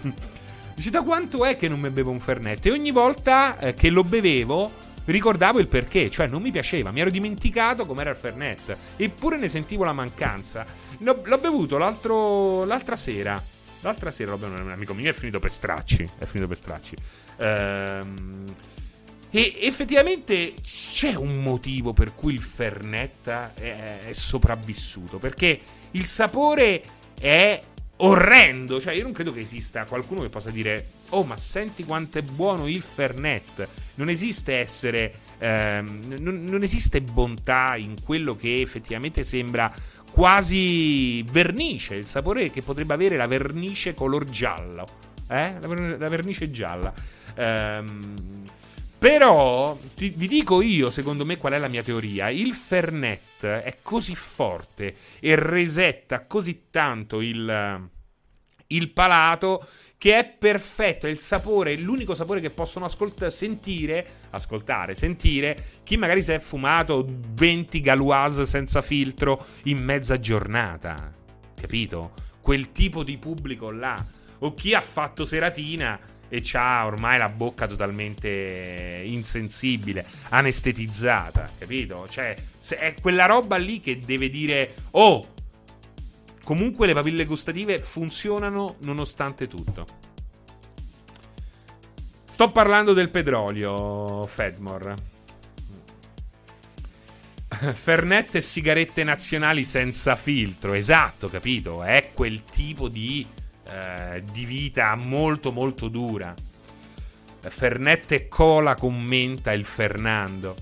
Dice, da quanto è che non mi bevo un Fernet? E ogni volta eh, che lo bevevo ricordavo il perché, cioè non mi piaceva, mi ero dimenticato com'era il Fernet, eppure ne sentivo la mancanza. L'ho, l'ho bevuto l'altra sera. L'altra sera l'ho bevuto un amico mio, è finito per stracci. È finito per stracci. Ehm, e effettivamente c'è un motivo per cui il Fernet è, sopravvissuto. Perché il sapore è orrendo. Cioè, io non credo che esista qualcuno che possa dire: Oh, ma senti quanto è buono il Fernet. Non esiste essere. Ehm, non, non, esiste bontà in quello che effettivamente sembra quasi vernice. Il sapore che potrebbe avere la vernice color giallo. Eh? La vernice gialla. Ehm. Però ti, vi dico io, secondo me, qual è la mia teoria. Il Fernet è così forte e resetta così tanto il, il palato che è perfetto. È il sapore, è l'unico sapore che possono ascolt- sentire, ascoltare, sentire chi magari si è fumato 20 galoise senza filtro in mezza giornata. Capito? Quel tipo di pubblico là. O chi ha fatto seratina e ha ormai la bocca totalmente insensibile, anestetizzata, capito? Cioè, è quella roba lì che deve dire, oh, comunque le papille gustative funzionano nonostante tutto. Sto parlando del petrolio, Fedmore. Fernet e sigarette nazionali senza filtro, esatto, capito? È quel tipo di eh, di vita molto molto dura. Fernet e cola commenta il Fernando.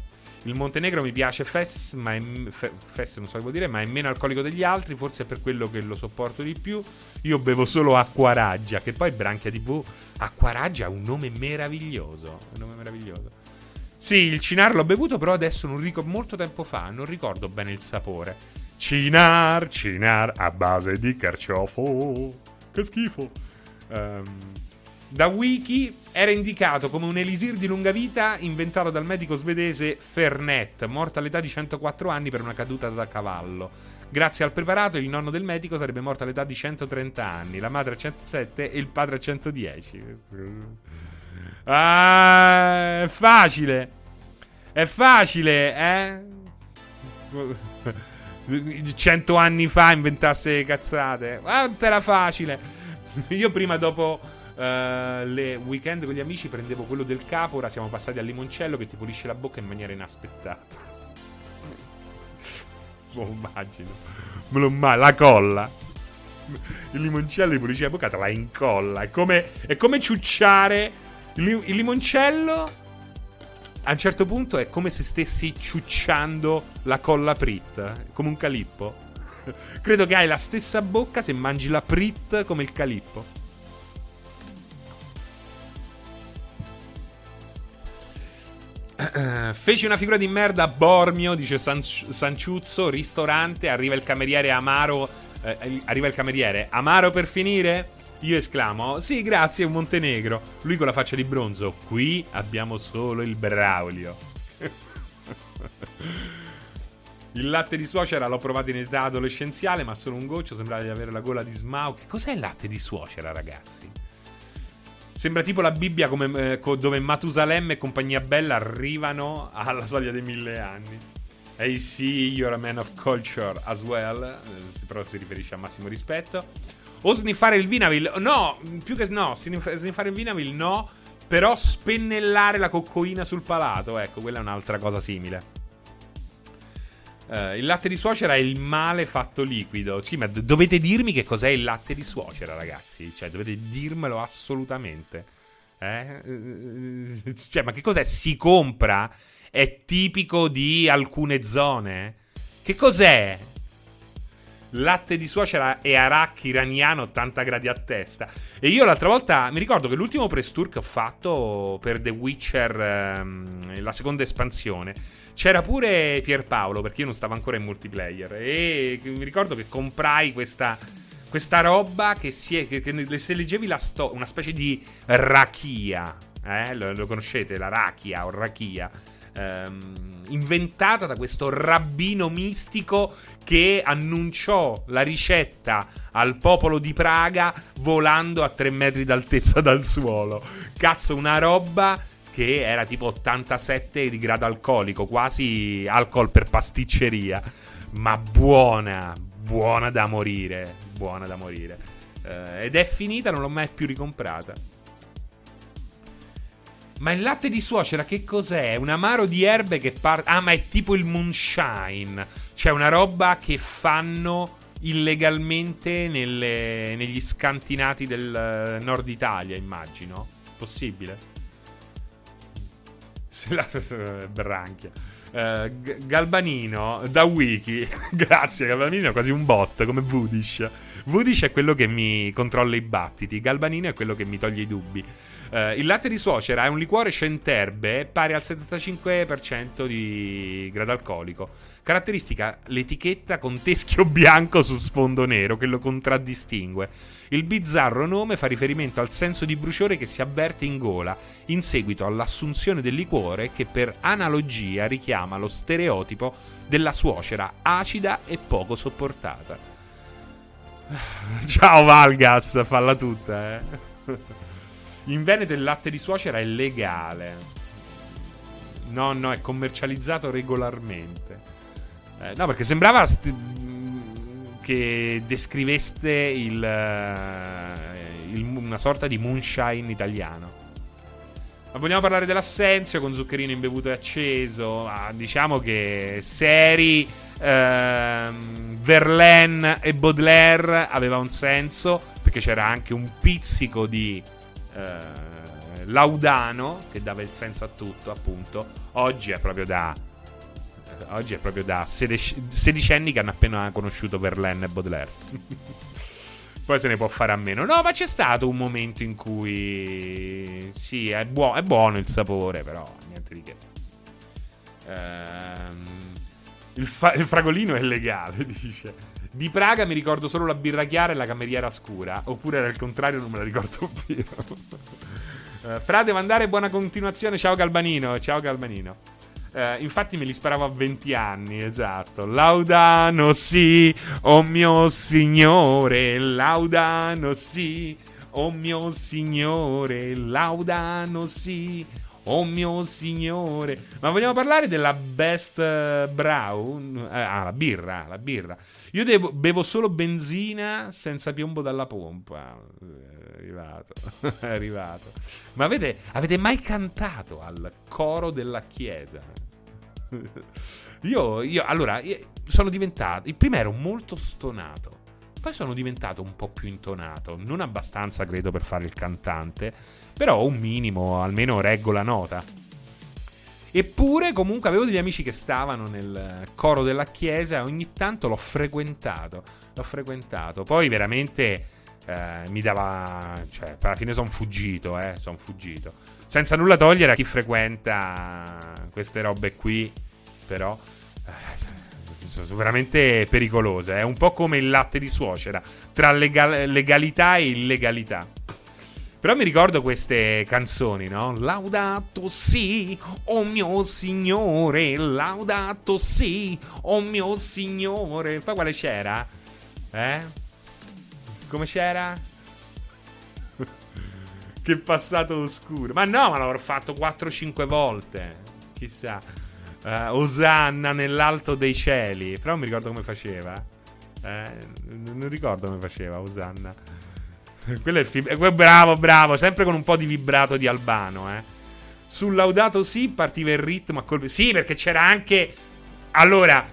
Il Montenegro mi piace Fess, ma è, Fess non so che vuol dire, ma è meno alcolico degli altri, forse è per quello che lo sopporto di più. Io bevo solo acqua raggia, che poi Branchia TV acqua raggia ha un nome meraviglioso, un nome meraviglioso. Sì, il cinar l'ho bevuto, però adesso non ricordo molto tempo fa, non ricordo bene il sapore. Cinar, cinar a base di carciofo. Che schifo. Um, da Wiki era indicato come un elisir di lunga vita inventato dal medico svedese Fernet, morto all'età di 104 anni per una caduta da cavallo. Grazie al preparato, il nonno del medico sarebbe morto all'età di 130 anni, la madre a 107 e il padre a 110. Ah, è facile. È facile, eh? Cento anni fa inventasse cazzate. Quanto era facile. Io prima dopo uh, le weekend con gli amici prendevo quello del capo, ora siamo passati al limoncello che ti pulisce la bocca in maniera inaspettata. Lo immagino. Me lo immagino. La colla. Il limoncello ti pulisce la bocca, te la incolla. È come, è come ciucciare il, il limoncello a un certo punto è come se stessi ciucciando la colla Prit, come un calippo. Credo che hai la stessa bocca se mangi la Prit come il calippo. feci una figura di merda a Bormio, dice San- Sanciuzzo, ristorante, arriva il cameriere Amaro, eh, arriva il cameriere Amaro per finire? Io esclamo: Sì, grazie, un Montenegro. Lui con la faccia di bronzo. Qui abbiamo solo il Braulio. il latte di suocera l'ho provato in età adolescenziale, ma solo un goccio. Sembrava di avere la gola di Smaug. Cos'è il latte di suocera, ragazzi? Sembra tipo la Bibbia come, eh, dove Matusalemme e compagnia bella arrivano alla soglia dei mille anni. Hey, see, you're a man of culture as well. Eh, però si riferisce a massimo rispetto. O sniffare il Vinavil. No, più che no, sniffare il Vinavil no. Però spennellare la coccoina sul palato, ecco, quella è un'altra cosa simile. Uh, il latte di suocera è il male fatto liquido. Sì, ma dovete dirmi che cos'è il latte di suocera, ragazzi. Cioè, dovete dirmelo assolutamente. Eh? Cioè, ma che cos'è? Si compra? È tipico di alcune zone? Che cos'è? Latte di suocera e arach iraniano 80 gradi a testa. E io l'altra volta mi ricordo che l'ultimo press tour che ho fatto per The Witcher, ehm, la seconda espansione, c'era pure Pierpaolo perché io non stavo ancora in multiplayer. E mi ricordo che comprai questa, questa roba che, si è, che, che se leggevi la storia, una specie di rachia. Eh? Lo, lo conoscete, la rachia o rachia ehm, inventata da questo rabbino mistico che annunciò la ricetta al popolo di Praga volando a 3 metri d'altezza dal suolo. Cazzo, una roba che era tipo 87 di grado alcolico, quasi alcol per pasticceria, ma buona, buona da morire, buona da morire. Eh, ed è finita, non l'ho mai più ricomprata. Ma il latte di suocera che cos'è? Un amaro di erbe che parte... Ah, ma è tipo il moonshine. Cioè una roba che fanno illegalmente nelle... negli scantinati del eh, nord Italia, immagino. Possibile? Se la... Branchia. Uh, Galbanino da Wiki. Grazie, Galbanino è quasi un bot come Vudish. Vudish è quello che mi controlla i battiti. Galbanino è quello che mi toglie i dubbi. Uh, il latte di suocera è un liquore centerbe pari al 75% di grado alcolico. Caratteristica l'etichetta con teschio bianco su sfondo nero che lo contraddistingue. Il bizzarro nome fa riferimento al senso di bruciore che si avverte in gola in seguito all'assunzione del liquore che per analogia richiama lo stereotipo della suocera acida e poco sopportata. Ciao Valgas, falla tutta, eh. In Veneto il latte di suocera è legale. No, no, è commercializzato regolarmente. Eh, no, perché sembrava st- che descriveste il, uh, il, una sorta di moonshine italiano. Ma vogliamo parlare dell'assenzio con zuccherino imbevuto e acceso? Ah, diciamo che seri ehm, Verlaine e Baudelaire aveva un senso perché c'era anche un pizzico di eh, Laudano, che dava il senso a tutto, appunto, oggi è proprio da. Eh, oggi è proprio da sedicenni che hanno appena conosciuto Verlaine e Baudelaire. Poi se ne può fare a meno. No, ma c'è stato un momento in cui. Sì, è, buo- è buono il sapore, però niente di che. Ehm, il, fa- il fragolino è legale, dice. Di Praga mi ricordo solo la birra chiara e la cameriera scura. Oppure era il contrario, non me la ricordo più. uh, frate, mandare buona continuazione. Ciao Galbanino. Ciao Galbanino. Uh, infatti me li sparavo a 20 anni, esatto. Laudano sì, oh mio signore, laudano sì, oh mio signore, laudano sì. Oh mio signore. Ma vogliamo parlare della Best Brown? Eh, ah, la birra, la birra. Io devo, bevo solo benzina senza piombo dalla pompa. È arrivato, è arrivato. Ma avete, avete mai cantato al coro della chiesa? Io, io allora, io sono diventato. Prima ero molto stonato. Poi sono diventato un po' più intonato. Non abbastanza, credo, per fare il cantante. Però un minimo, almeno reggo la nota. Eppure, comunque, avevo degli amici che stavano nel coro della chiesa e ogni tanto l'ho frequentato. L'ho frequentato. Poi veramente eh, mi dava. Cioè, alla fine sono fuggito, eh. Sono fuggito. Senza nulla togliere a chi frequenta queste robe qui, però. Eh, sono veramente pericolose. È un po' come il latte di suocera tra legal- legalità e illegalità. Però mi ricordo queste canzoni, no? Laudato sì, oh mio signore, laudato sì, oh mio signore. Poi quale c'era? Eh? Come c'era? che passato oscuro. Ma no, ma l'avrò fatto 4-5 volte. Chissà. Uh, Osanna nell'alto dei cieli. Però non mi ricordo come faceva. Eh, non ricordo come faceva Osanna. Quello è il film. Eh, bravo, bravo. Sempre con un po' di vibrato di Albano, eh. Sul laudato sì, partiva il ritmo a colpi. Sì, perché c'era anche. Allora,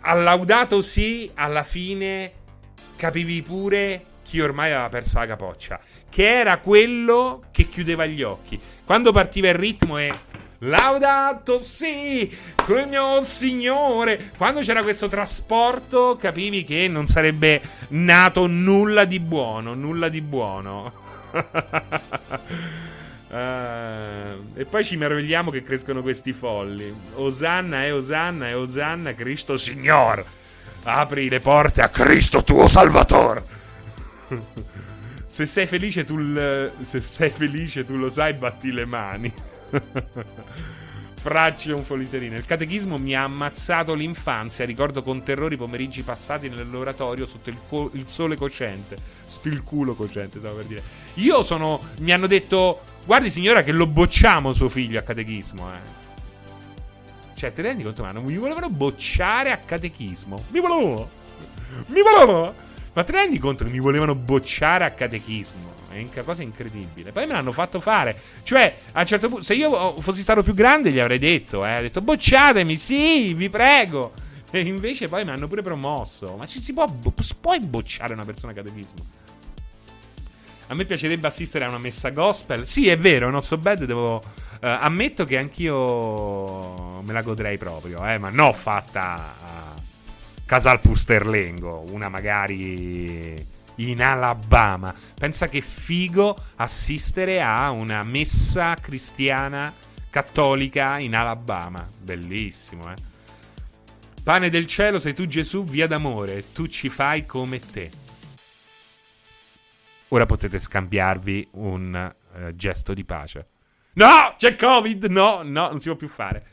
al laudato sì, alla fine capivi pure chi ormai aveva perso la capoccia, che era quello che chiudeva gli occhi. Quando partiva il ritmo e Laudato sì, quel mio signore. Quando c'era questo trasporto, capivi che non sarebbe nato nulla di buono. Nulla di buono. uh, e poi ci meravigliamo che crescono questi folli. Osanna e Osanna e Osanna, Cristo Signor. Apri le porte a Cristo tuo Salvatore. se sei felice tu, l- se sei felice tu lo sai, batti le mani. Fracci un foliserino. Il catechismo mi ha ammazzato l'infanzia. Ricordo con terrori i pomeriggi passati nell'oratorio sotto il, co- il, sole cocente. Sotto il culo cocente, stavo per dire. Io sono. Mi hanno detto. Guardi, signora, che lo bocciamo suo figlio a catechismo, eh. Cioè, ti rendi conto? Ma non mi volevano bocciare a catechismo. Mi volevano. Mi volevano. Ma ti rendi conto che mi volevano bocciare a catechismo? È una cosa incredibile. Poi me l'hanno fatto fare. Cioè, a un certo punto, se io fossi stato più grande, gli avrei detto, eh. Ho detto, bocciatemi, sì, vi prego. E invece poi mi hanno pure promosso. Ma ci si può, puoi bocciare una persona a catechismo? A me piacerebbe assistere a una messa gospel. Sì, è vero, non so bad, devo... Uh, ammetto che anch'io me la godrei proprio, eh, ma non fatta Casal Pusterlengo, una magari in Alabama. Pensa che figo assistere a una messa cristiana cattolica in Alabama. Bellissimo, eh. Pane del cielo, sei tu Gesù, via d'amore, tu ci fai come te. Ora potete scambiarvi un uh, gesto di pace. No, c'è Covid, no, no, non si può più fare.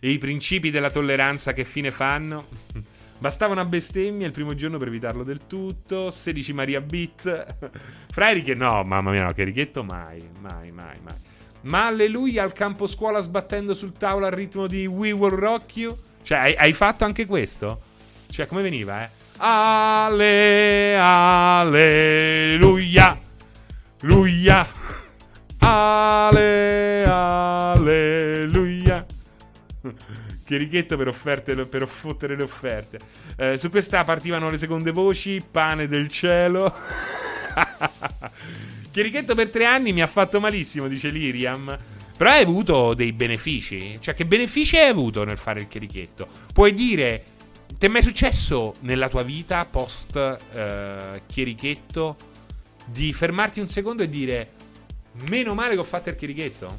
I principi della tolleranza che fine fanno? Bastava una bestemmia il primo giorno per evitarlo del tutto. 16 Maria Bit. Fra Erich, no, mamma mia, no, che righetto mai, mai, mai, mai. Ma alleluia al campo scuola sbattendo sul tavolo al ritmo di We Will Rock You. Cioè, hai, hai fatto anche questo? Cioè, come veniva, eh? Ale, alleluia, luia, ale, alleluia. Chierichetto per, offerte, per fottere le offerte. Eh, su questa partivano le seconde voci, pane del cielo. Chierichetto per tre anni mi ha fatto malissimo, dice Liriam. Però hai avuto dei benefici. Cioè, che benefici hai avuto nel fare il chierichetto? Puoi dire. Ti è mai successo nella tua vita post eh, chierichetto di fermarti un secondo e dire meno male che ho fatto il chierichetto?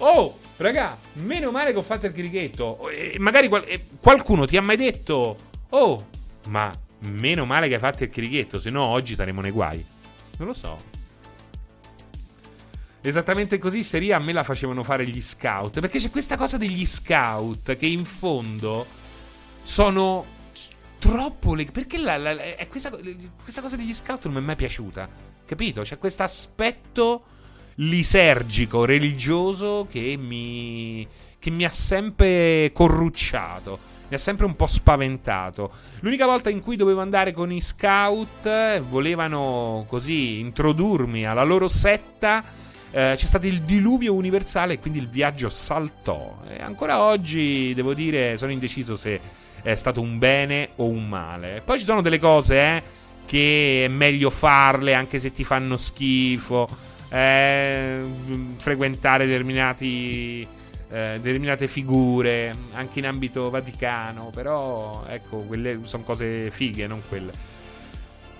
Oh, Raga, meno male che ho fatto il crichetto. E magari qual- qualcuno ti ha mai detto: Oh, ma meno male che hai fatto il crichetto, se no oggi saremo nei guai. Non lo so. Esattamente così seria a me la facevano fare gli scout. Perché c'è questa cosa degli scout che in fondo sono troppo. Le- perché la, la, questa, questa cosa degli scout non mi è mai piaciuta. Capito? C'è questo aspetto lisergico, religioso che mi, che mi ha sempre corrucciato. Mi ha sempre un po' spaventato. L'unica volta in cui dovevo andare con i scout, volevano così introdurmi alla loro setta. Eh, c'è stato il diluvio universale e quindi il viaggio saltò. E ancora oggi, devo dire, sono indeciso se è stato un bene o un male. Poi ci sono delle cose, eh, che è meglio farle anche se ti fanno schifo eh, frequentare determinati, eh, determinate figure, anche in ambito vaticano, però ecco, quelle sono cose fighe, non quelle.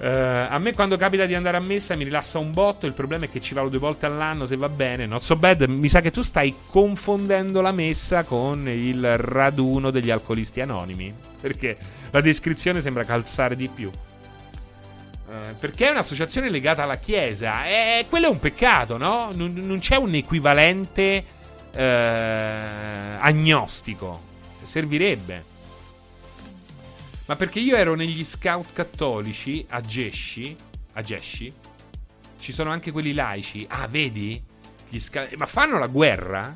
Uh, a me quando capita di andare a messa mi rilassa un botto. Il problema è che ci vado due volte all'anno se va bene. Not so bad. Mi sa che tu stai confondendo la messa con il raduno degli alcolisti anonimi. Perché la descrizione sembra calzare di più. Eh, perché è un'associazione legata alla Chiesa. E quello è un peccato, no? Non, non c'è un equivalente eh, agnostico. Servirebbe. Ma perché io ero negli scout cattolici a Gesci. A Gesci. Ci sono anche quelli laici. Ah, vedi? Sca- ma fanno la guerra?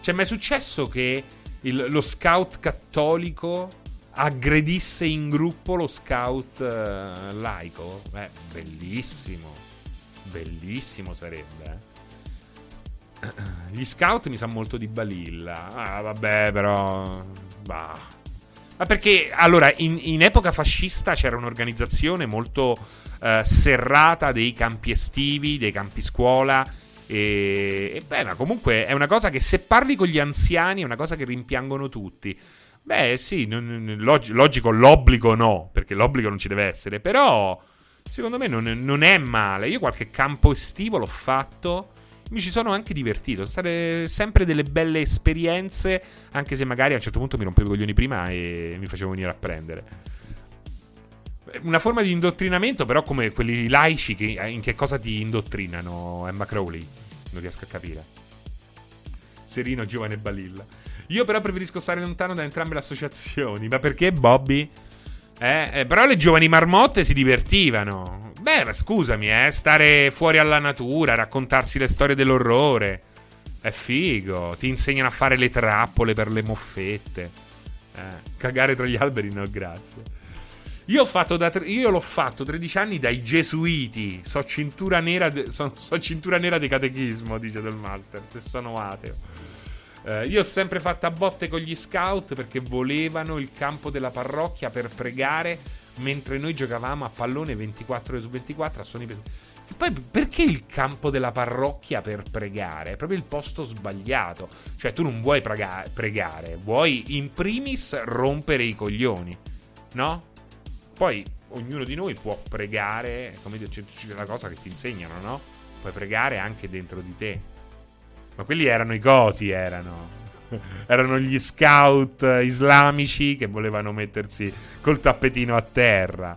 Cioè, ma è successo che il, lo scout cattolico aggredisse in gruppo lo scout uh, laico. Beh, bellissimo. Bellissimo sarebbe. Eh. Gli scout mi sa molto di Balilla. Ah, vabbè, però. Bah. Ma perché allora in, in epoca fascista c'era un'organizzazione molto eh, serrata dei campi estivi, dei campi scuola. E, e beh, ma comunque è una cosa che se parli con gli anziani è una cosa che rimpiangono tutti. Beh, sì, non, log- logico, l'obbligo no, perché l'obbligo non ci deve essere, però secondo me non, non, è male. Io qualche campo estivo l'ho fatto, mi ci sono anche divertito, sono state sempre delle belle esperienze, anche se magari a un certo punto mi rompevo i coglioni prima e mi facevo venire a prendere. Una forma di indottrinamento, però come quelli laici che in che cosa ti indottrinano, Emma Crowley? Non riesco a capire. Serino, giovane Balilla. Io però preferisco stare lontano da entrambe le associazioni. Ma perché Bobby? Eh, eh, però le giovani marmotte si divertivano. Beh, ma scusami, eh, stare fuori alla natura, raccontarsi le storie dell'orrore. È figo. Ti insegnano a fare le trappole per le moffette. Eh, cagare tra gli alberi, no, grazie. Io, tre- io, l'ho fatto 13 anni dai gesuiti. So cintura nera, de- so, so cintura nera di catechismo, dice Del Master. Se sono ateo. Uh, io ho sempre fatto a botte con gli scout perché volevano il campo della parrocchia per pregare mentre noi giocavamo a pallone 24 ore su 24 a Sony E poi perché il campo della parrocchia per pregare? È proprio il posto sbagliato. Cioè tu non vuoi prega- pregare, vuoi in primis rompere i coglioni, no? Poi ognuno di noi può pregare, come dire, c'è una cosa che ti insegnano, no? Puoi pregare anche dentro di te. Ma quelli erano i goti, erano. erano gli scout islamici che volevano mettersi col tappetino a terra.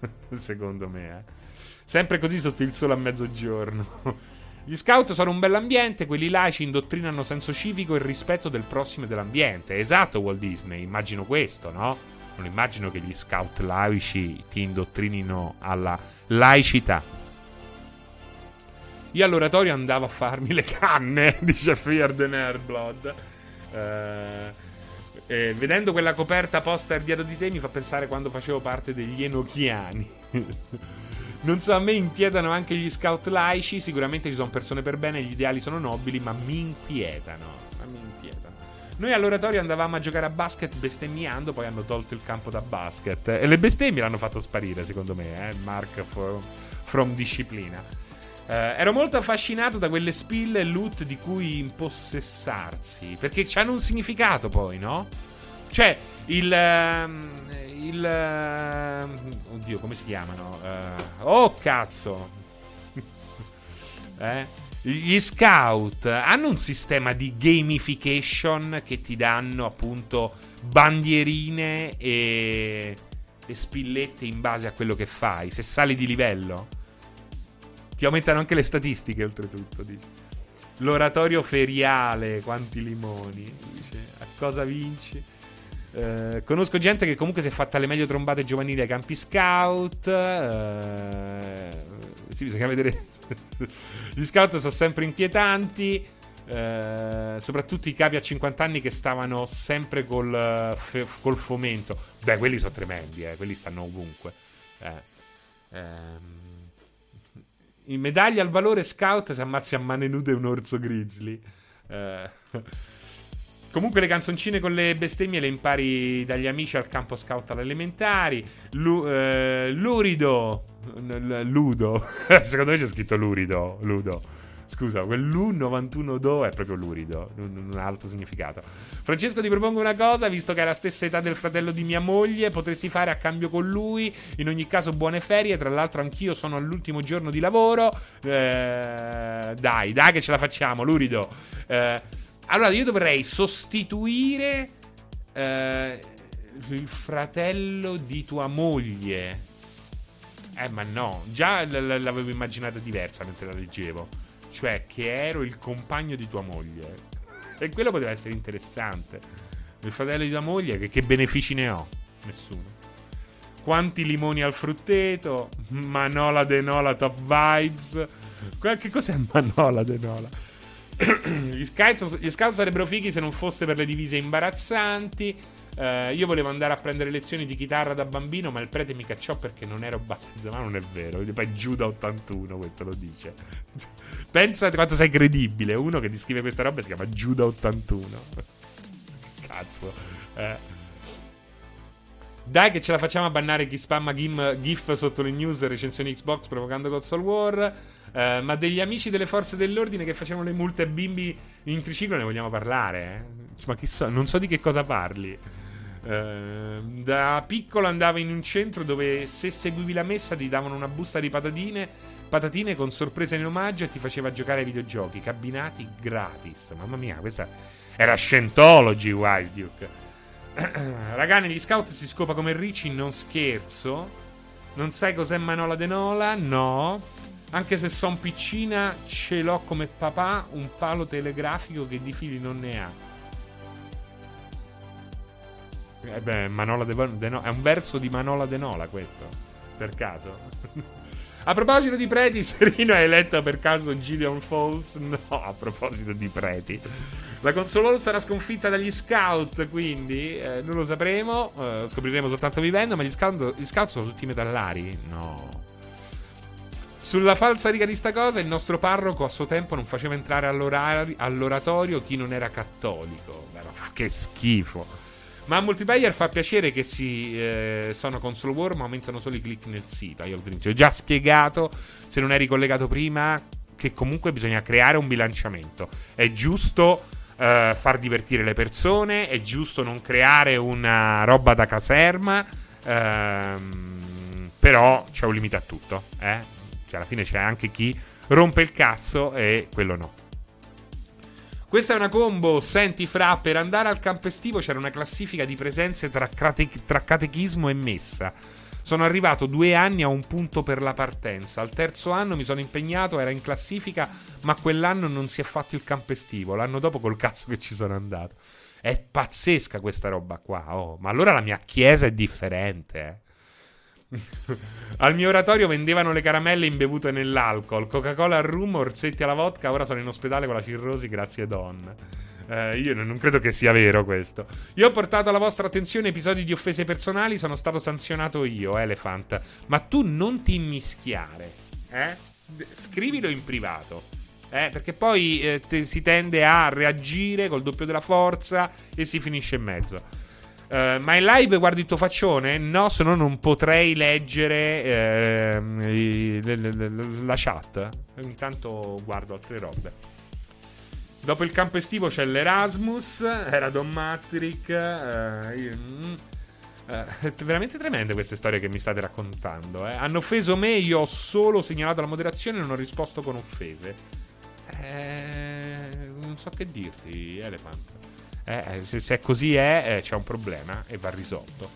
Secondo me, eh. Sempre così sotto il sole a mezzogiorno. Gli scout sono un bell'ambiente, quelli laici indottrinano senso civico e rispetto del prossimo e dell'ambiente. Esatto, Walt Disney, immagino questo, no? Non immagino che gli scout laici ti indottrinino alla laicità. Io all'oratorio andavo a farmi le canne, dice Fear the Nerdblood. Eh, e vedendo quella coperta poster dietro di te mi fa pensare quando facevo parte degli Enochiani. non so, a me inquietano anche gli scout laici. Sicuramente ci sono persone per bene, gli ideali sono nobili, ma mi inquietano. Noi all'oratorio andavamo a giocare a basket bestemmiando, poi hanno tolto il campo da basket. E le bestemmie l'hanno fatto sparire, secondo me, eh? Mark from disciplina. Uh, ero molto affascinato da quelle spille e loot di cui impossessarsi. Perché hanno un significato poi, no? Cioè, il. Uh, il. Uh, oddio, come si chiamano? Eh, oh, cazzo! eh? Gli scout hanno un sistema di gamification che ti danno appunto bandierine e, e spillette in base a quello che fai. Se sali di livello. Ti aumentano anche le statistiche, oltretutto. Dice. L'oratorio feriale, quanti limoni. Dice, a cosa vinci? Eh, conosco gente che comunque si è fatta le meglio trombate giovanili ai campi scout. Eh, sì, bisogna vedere. Gli scout sono sempre inquietanti. Eh, soprattutto i capi a 50 anni che stavano sempre col, fe, col fomento. Beh, quelli sono tremendi, eh, quelli stanno ovunque. Eh, ehm in medaglia al valore scout se ammazzi a mani nude un orso grizzly. Eh. Comunque le canzoncine con le bestemmie le impari dagli amici al campo scout alle elementari. Lu, eh, lurido. Ludo. Secondo me c'è scritto lurido. Ludo. Scusa, quell'U91 Do è proprio lurido, non, ha altro significato. Francesco, ti propongo una cosa, visto che hai la stessa età del fratello di mia moglie, potresti fare a cambio con lui. In ogni caso, buone ferie. Tra l'altro, anch'io sono all'ultimo giorno di lavoro. Eh, dai, dai, che ce la facciamo, lurido. Eh, allora, io dovrei sostituire eh, il fratello di tua moglie. Eh, ma no, già l- l- l'avevo immaginata diversa mentre la leggevo cioè che ero il compagno di tua moglie. E quello poteva essere interessante. Il fratello di tua moglie, che, che benefici ne ho? Nessuno. Quanti limoni al frutteto? Manola de Nola top vibes. Che cos'è Manola de Nola? gli, scout, gli scout sarebbero fighi se non fosse per le divise imbarazzanti. Uh, io volevo andare a prendere lezioni di chitarra da bambino, ma il prete mi cacciò perché non ero battezzato. Ma non è vero. Poi Giuda 81 questo lo dice. Pensa quanto sei credibile. Uno che ti scrive questa roba si chiama Giuda 81. Cazzo. Eh. Dai che ce la facciamo a bannare chi spamma GIF sotto le news recensioni Xbox provocando console war. Uh, ma degli amici delle forze dell'ordine che facevano le multe ai bimbi in triciclo ne vogliamo parlare? Eh? Ma chi non so di che cosa parli. Uh, da piccolo andavo in un centro dove se seguivi la messa ti davano una busta di patatine, patatine con sorpresa in omaggio e ti faceva giocare ai videogiochi, cabinati gratis. Mamma mia, questa era Scientology, Wise Duke. Raga, negli scout si scopa come Ricci, non scherzo. Non sai cos'è Manola De Nola? No. Anche se son piccina, ce l'ho come papà un palo telegrafico che di fili non ne ha. Eh beh, Manola De, De Nola. È un verso di Manola De Nola questo. Per caso. a proposito di preti, Serino ha eletto per caso Gideon Falls? No, a proposito di preti. La console sarà sconfitta dagli scout, quindi eh, non lo sapremo, eh, scopriremo soltanto vivendo, ma gli scout, gli scout sono tutti metallari? No. Sulla falsa riga di sta cosa, il nostro parroco a suo tempo non faceva entrare all'oratorio chi non era cattolico. Beh, che schifo. Ma a multiplayer fa piacere che si eh, sono console war, ma aumentano solo i click nel sito. Io ho già spiegato, se non eri collegato prima, che comunque bisogna creare un bilanciamento. È giusto uh, far divertire le persone, è giusto non creare una roba da caserma, uh, però c'è un limite a tutto, eh? Cioè, alla fine c'è anche chi rompe il cazzo e quello no. Questa è una combo, senti fra, per andare al campo estivo c'era una classifica di presenze tra, crate- tra catechismo e messa. Sono arrivato due anni a un punto per la partenza. Al terzo anno mi sono impegnato, era in classifica, ma quell'anno non si è fatto il campo estivo. L'anno dopo col cazzo che ci sono andato. È pazzesca questa roba qua. Oh, ma allora la mia chiesa è differente. Eh. al mio oratorio vendevano le caramelle imbevute nell'alcol. Coca-Cola al rum, orsetti alla vodka. Ora sono in ospedale con la cirrosi, grazie Don. Eh, io non credo che sia vero questo. Io ho portato alla vostra attenzione episodi di offese personali, sono stato sanzionato io, Elephant. Ma tu non ti immischiare, eh? Scrivilo in privato. Eh, perché poi eh, te, si tende a reagire col doppio della forza e si finisce in mezzo. Uh, ma in live guardi il tuo faccione? No, se no non potrei leggere uh, la chat. Intanto guardo altre robe. Dopo il campo estivo c'è l'Erasmus, era Don Matrick. Eh, io, eh, veramente tremende queste storie che mi state raccontando. Eh. Hanno offeso me, io ho solo segnalato la moderazione e non ho risposto con offese. Eh, non so che dirti, Elephant. Eh, eh, se, se, così è, c'è un problema e va risolto.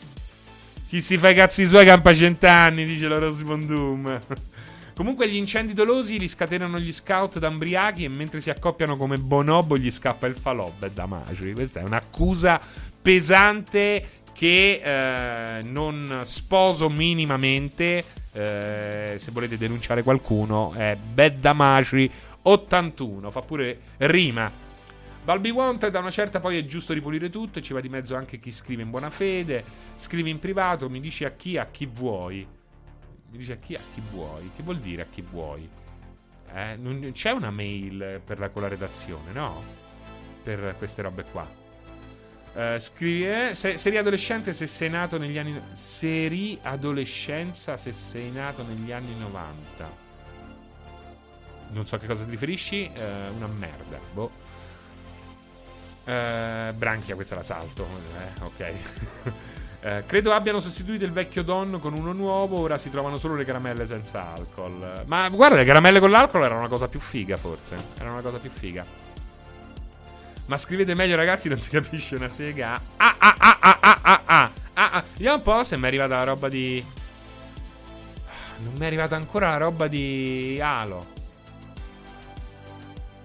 Chi si fa i cazzi suoi campa cent'anni, dice la Doom. Comunque gli incendi dolosi li scatenano gli scout da ambriachi e mentre si accoppiano come bonobo gli scappa il falò. Beh, da Magri. Questa è un'accusa pesante che eh, non sposo minimamente. Eh, se volete denunciare qualcuno è Bad Damagri 81. Fa pure rima. Balbi Wanted da una certa poi è giusto ripulire tutto e ci va di mezzo anche chi scrive in buona fede. Scrivi in privato, mi dici a chi, a chi vuoi. Mi dice a chi, a chi vuoi. Che vuol dire a chi vuoi? Eh, non c'è una mail per la, con la redazione, no? Per queste robe qua. Uh, scrive, se, seri adolescente se sei nato negli anni seri adolescenza se sei nato negli anni 90 non so a che cosa ti riferisci uh, una merda boh uh, branchia questa la salto eh, ok Eh, credo abbiano sostituito il vecchio Don con uno nuovo. Ora si trovano solo le caramelle senza alcol. Ma guarda, le caramelle con l'alcol era una cosa più figa, forse. Era una cosa più figa. Ma scrivete meglio, ragazzi, non si capisce una sega. Ah, ah, ah, ah, ah, ah, ah. ah, ah. Vediamo un po' se mi è arrivata la roba di. Non mi è arrivata ancora la roba di Halo.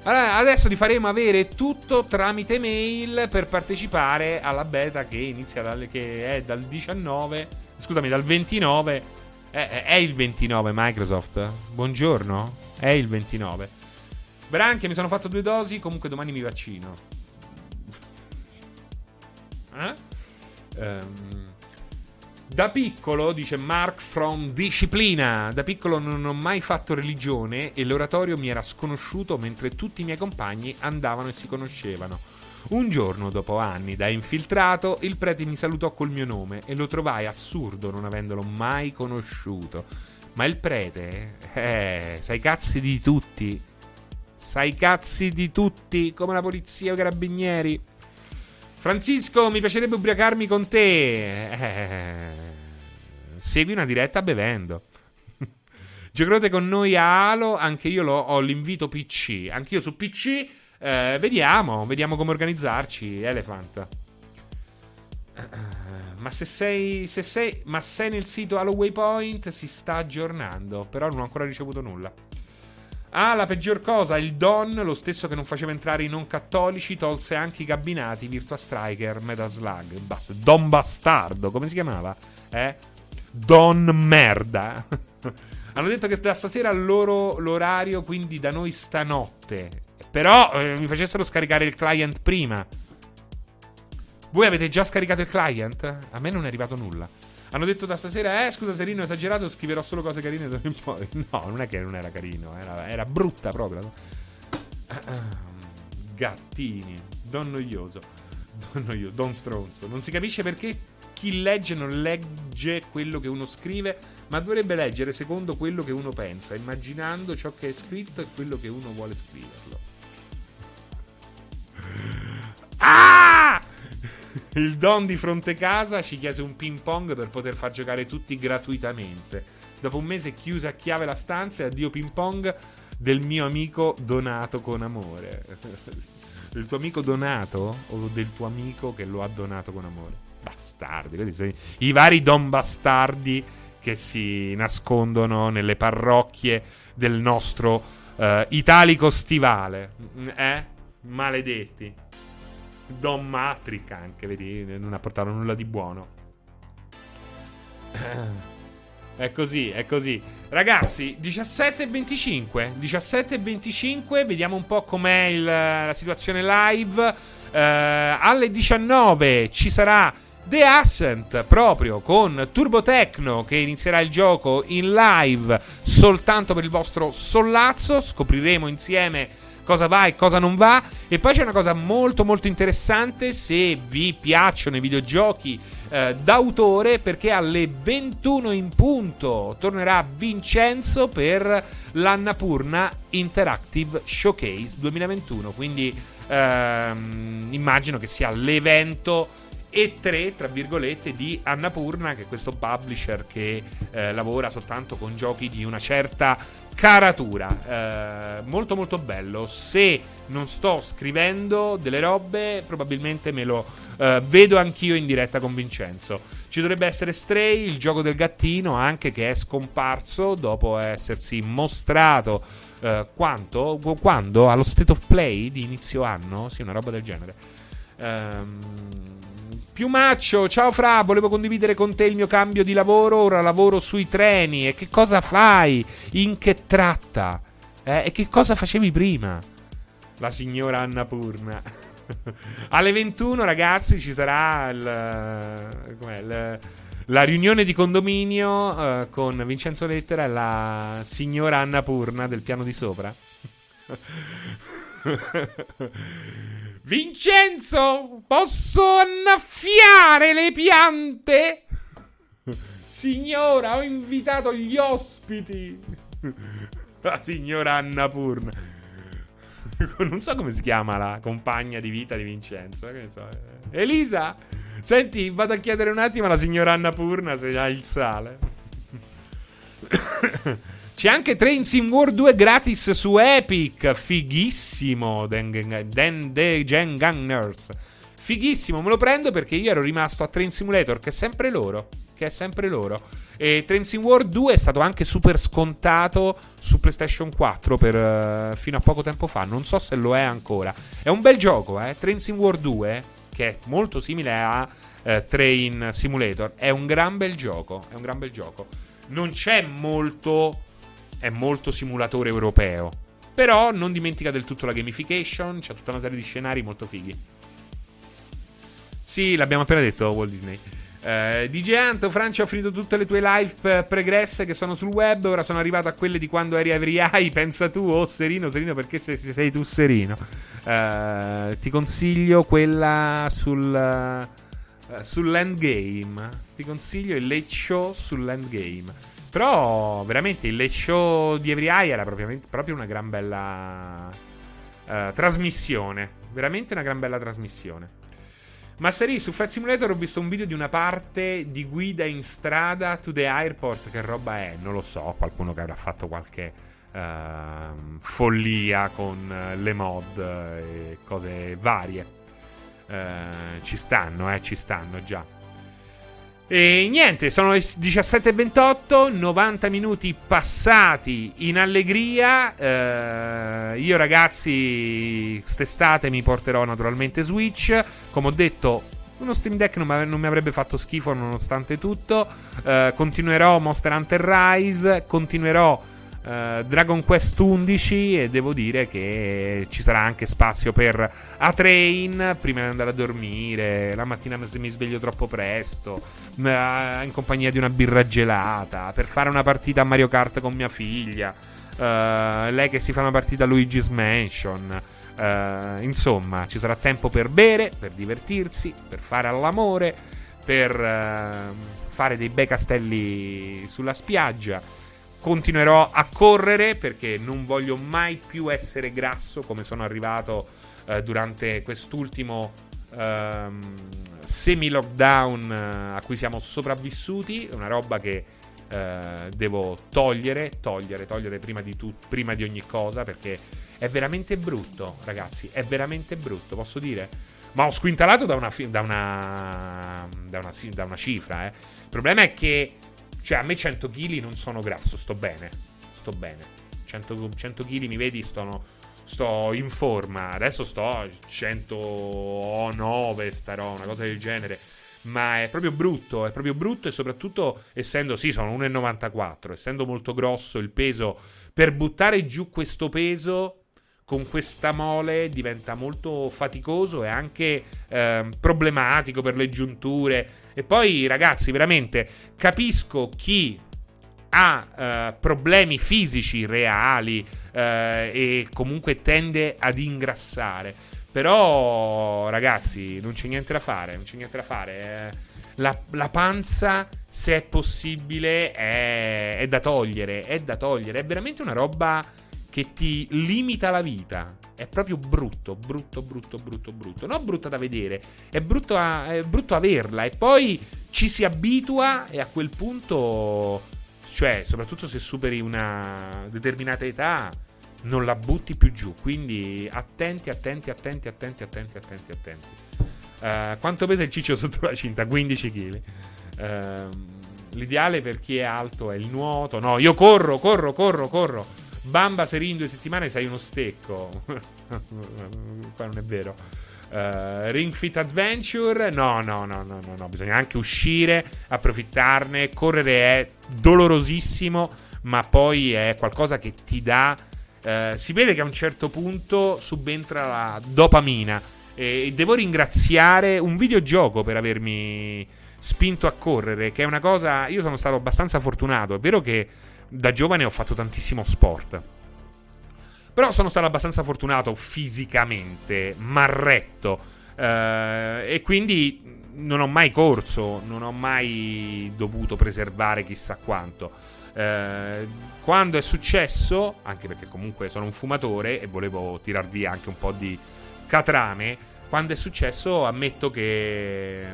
Allora, adesso ti faremo avere tutto tramite mail per partecipare alla beta che inizia dal, che è dal 19, scusami, dal 29. È, è il 29 Microsoft? Buongiorno? È il 29. Branchia, mi sono fatto due dosi, comunque domani mi vaccino. Eh? Um, da piccolo, dice Mark from Disciplina, da piccolo non ho mai fatto religione e l'oratorio mi era sconosciuto mentre tutti i miei compagni andavano e si conoscevano. Un giorno, dopo anni da infiltrato, il prete mi salutò col mio nome e lo trovai assurdo non avendolo mai conosciuto. Ma il prete, eh, sai cazzi di tutti. Sai cazzi di tutti, come la polizia o i carabinieri. Francisco, mi piacerebbe ubriacarmi con te. Eh, segui una diretta bevendo. Giocherete con noi a Halo, anche io ho l'invito PC. Anch'io su PC. Eh, vediamo, vediamo come organizzarci, Elephant. ma se sei, se sei, ma sei nel sito Halo Waypoint si sta aggiornando, però non ho ancora ricevuto nulla. Ah, la peggior cosa, il Don, lo stesso che non faceva entrare i non cattolici, tolse anche i cabinati Virtua Striker, Metal Slug. Basta. Don Bastardo, come si chiamava? Eh? Don Merda. Hanno detto che da stasera loro l'orario, quindi da noi stanotte. Però eh, mi facessero scaricare il client prima. Voi avete già scaricato il client? A me non è arrivato nulla. Hanno detto da stasera, eh scusa Serino, esagerato, scriverò solo cose carine in poi. No, non è che non era carino, era, era brutta proprio. Gattini, don noioso, don noioso, don stronzo. Non si capisce perché chi legge non legge quello che uno scrive, ma dovrebbe leggere secondo quello che uno pensa, immaginando ciò che è scritto e quello che uno vuole scriverlo. Ah! Il Don di fronte casa ci chiese un ping pong per poter far giocare tutti gratuitamente. Dopo un mese chiuse a chiave la stanza e addio ping pong del mio amico donato con amore. del tuo amico donato o del tuo amico che lo ha donato con amore? Bastardi, vedi? I vari Don bastardi che si nascondono nelle parrocchie del nostro uh, italico stivale. Eh? Maledetti. Don Matrick anche, vedi, non ha portato nulla di buono. È così, è così. Ragazzi, 17 e 25. 17 e 25, vediamo un po' com'è il, la situazione live. Uh, alle 19 ci sarà The Ascent proprio con Turbo Techno che inizierà il gioco in live soltanto per il vostro sollazzo. Scopriremo insieme cosa va e cosa non va. E poi c'è una cosa molto molto interessante se vi piacciono i videogiochi eh, d'autore perché alle 21 in punto tornerà Vincenzo per l'Annapurna Interactive Showcase 2021. Quindi ehm, immagino che sia l'evento e 3, tra virgolette, di Annapurna, che è questo publisher che eh, lavora soltanto con giochi di una certa caratura. Eh, molto molto bello. Se non sto scrivendo delle robe, probabilmente me lo eh, vedo anch'io in diretta con Vincenzo. Ci dovrebbe essere Stray, il gioco del gattino, anche che è scomparso dopo essersi mostrato eh, quanto, quando allo State of Play di inizio anno, sì, una roba del genere. Ehm Piumaccio, ciao Fra, volevo condividere con te il mio cambio di lavoro, ora lavoro sui treni. E che cosa fai? In che tratta? Eh, e che cosa facevi prima? La signora Annapurna. Alle 21, ragazzi, ci sarà il, il, la riunione di condominio uh, con Vincenzo Lettera e la signora Annapurna del piano di sopra. Vincenzo, posso annaffiare le piante? Signora, ho invitato gli ospiti. La signora Annapurna. Non so come si chiama la compagna di vita di Vincenzo. So. Elisa, senti, vado a chiedere un attimo alla signora Annapurna se ha il sale. C'è anche Train Sim World 2 gratis su Epic. Fighissimo. Den, Den, De Gen Gunners. Fighissimo, me lo prendo perché io ero rimasto a Train Simulator, che è sempre loro. Che è sempre loro. E Train Sim World 2 è stato anche super scontato su PlayStation 4 per, uh, fino a poco tempo fa. Non so se lo è ancora. È un bel gioco, eh. Train Sim World 2, che è molto simile a uh, Train Simulator. È un gran bel gioco. È un gran bel gioco. Non c'è molto è molto simulatore europeo. Però non dimentica del tutto la gamification, c'è tutta una serie di scenari molto fighi. Sì, l'abbiamo appena detto Walt Disney. Uh, DJ Anto, Francia, ho finito tutte le tue live pregresse che sono sul web. Ora sono arrivato a quelle di quando eri Eye. Pensa tu, oh Serino, Serino, perché sei, sei tu Serino? Uh, ti consiglio quella sul, uh, sull'endgame. Ti consiglio il late show sull'endgame. Però, veramente, il late show di Every Eye era proprio una gran bella trasmissione. Veramente una gran bella trasmissione. Ma Seri, su Flight Simulator ho visto un video di una parte di guida in strada to the airport. Che roba è? Non lo so. Qualcuno che avrà fatto qualche uh, follia con uh, le mod e cose varie. Uh, ci stanno, eh, ci stanno già. E niente, sono le 17.28, 90 minuti passati in allegria. Eh, io ragazzi, quest'estate mi porterò naturalmente Switch. Come ho detto, uno Steam Deck non, mi avrebbe fatto schifo nonostante tutto. Eh, continuerò Monster Hunter Rise, continuerò Uh, Dragon Quest 11 e devo dire che ci sarà anche spazio per A-Train prima di andare a dormire, la mattina se mi sveglio troppo presto, uh, in compagnia di una birra gelata, per fare una partita a Mario Kart con mia figlia, uh, lei che si fa una partita a Luigi's Mansion. insomma, ci sarà tempo per bere, per divertirsi, per fare all'amore, per fare dei bei castelli sulla spiaggia continuerò a correre perché non voglio mai più essere grasso come sono arrivato eh, durante quest'ultimo ehm, semi-lockdown eh, a cui siamo sopravvissuti. Una roba che eh, devo togliere, togliere, togliere prima di, tu- prima di ogni cosa perché è veramente brutto, ragazzi. È veramente brutto, posso dire? Ma ho squintalato da una, da una, da una, da una cifra. Eh. Il problema è che cioè, a me 100 kg non sono grasso, sto bene. Sto bene. 100, 100 kg mi vedi, sto, sto in forma. Adesso sto a 109, starò, una cosa del genere. Ma è proprio brutto, è proprio brutto e soprattutto essendo, sì, sono 1,94, essendo molto grosso il peso, per buttare giù questo peso con questa mole diventa molto faticoso e anche eh, problematico per le giunture e poi, ragazzi, veramente capisco chi ha eh, problemi fisici reali eh, e comunque tende ad ingrassare. Però, ragazzi, non c'è niente da fare. Non c'è niente da fare. Eh. La, la, panza, se è possibile, è, è da togliere. È da togliere. È veramente una roba che ti limita la vita. È proprio brutto, brutto, brutto, brutto, brutto. Non brutta da vedere, è brutto, a, è brutto averla. E poi ci si abitua e a quel punto, cioè, soprattutto se superi una determinata età, non la butti più giù. Quindi attenti, attenti, attenti, attenti, attenti, attenti, attenti. Uh, quanto pesa il ciccio sotto la cinta? 15 kg. Uh, l'ideale per chi è alto è il nuoto. No, io corro, corro, corro, corro. Bamba se in due settimane sei uno stecco. Qua non è vero. Uh, Ring Fit Adventure, no, no, no, no, no, no, bisogna anche uscire, approfittarne. Correre è dolorosissimo, ma poi è qualcosa che ti dà. Uh, si vede che a un certo punto subentra la dopamina. E devo ringraziare un videogioco per avermi spinto a correre, che è una cosa. Io sono stato abbastanza fortunato. È vero che da giovane ho fatto tantissimo sport. Però sono stato abbastanza fortunato fisicamente, marretto. Eh, e quindi non ho mai corso, non ho mai dovuto preservare chissà quanto. Eh, quando è successo, anche perché comunque sono un fumatore e volevo tirar via anche un po' di catrame, quando è successo ammetto che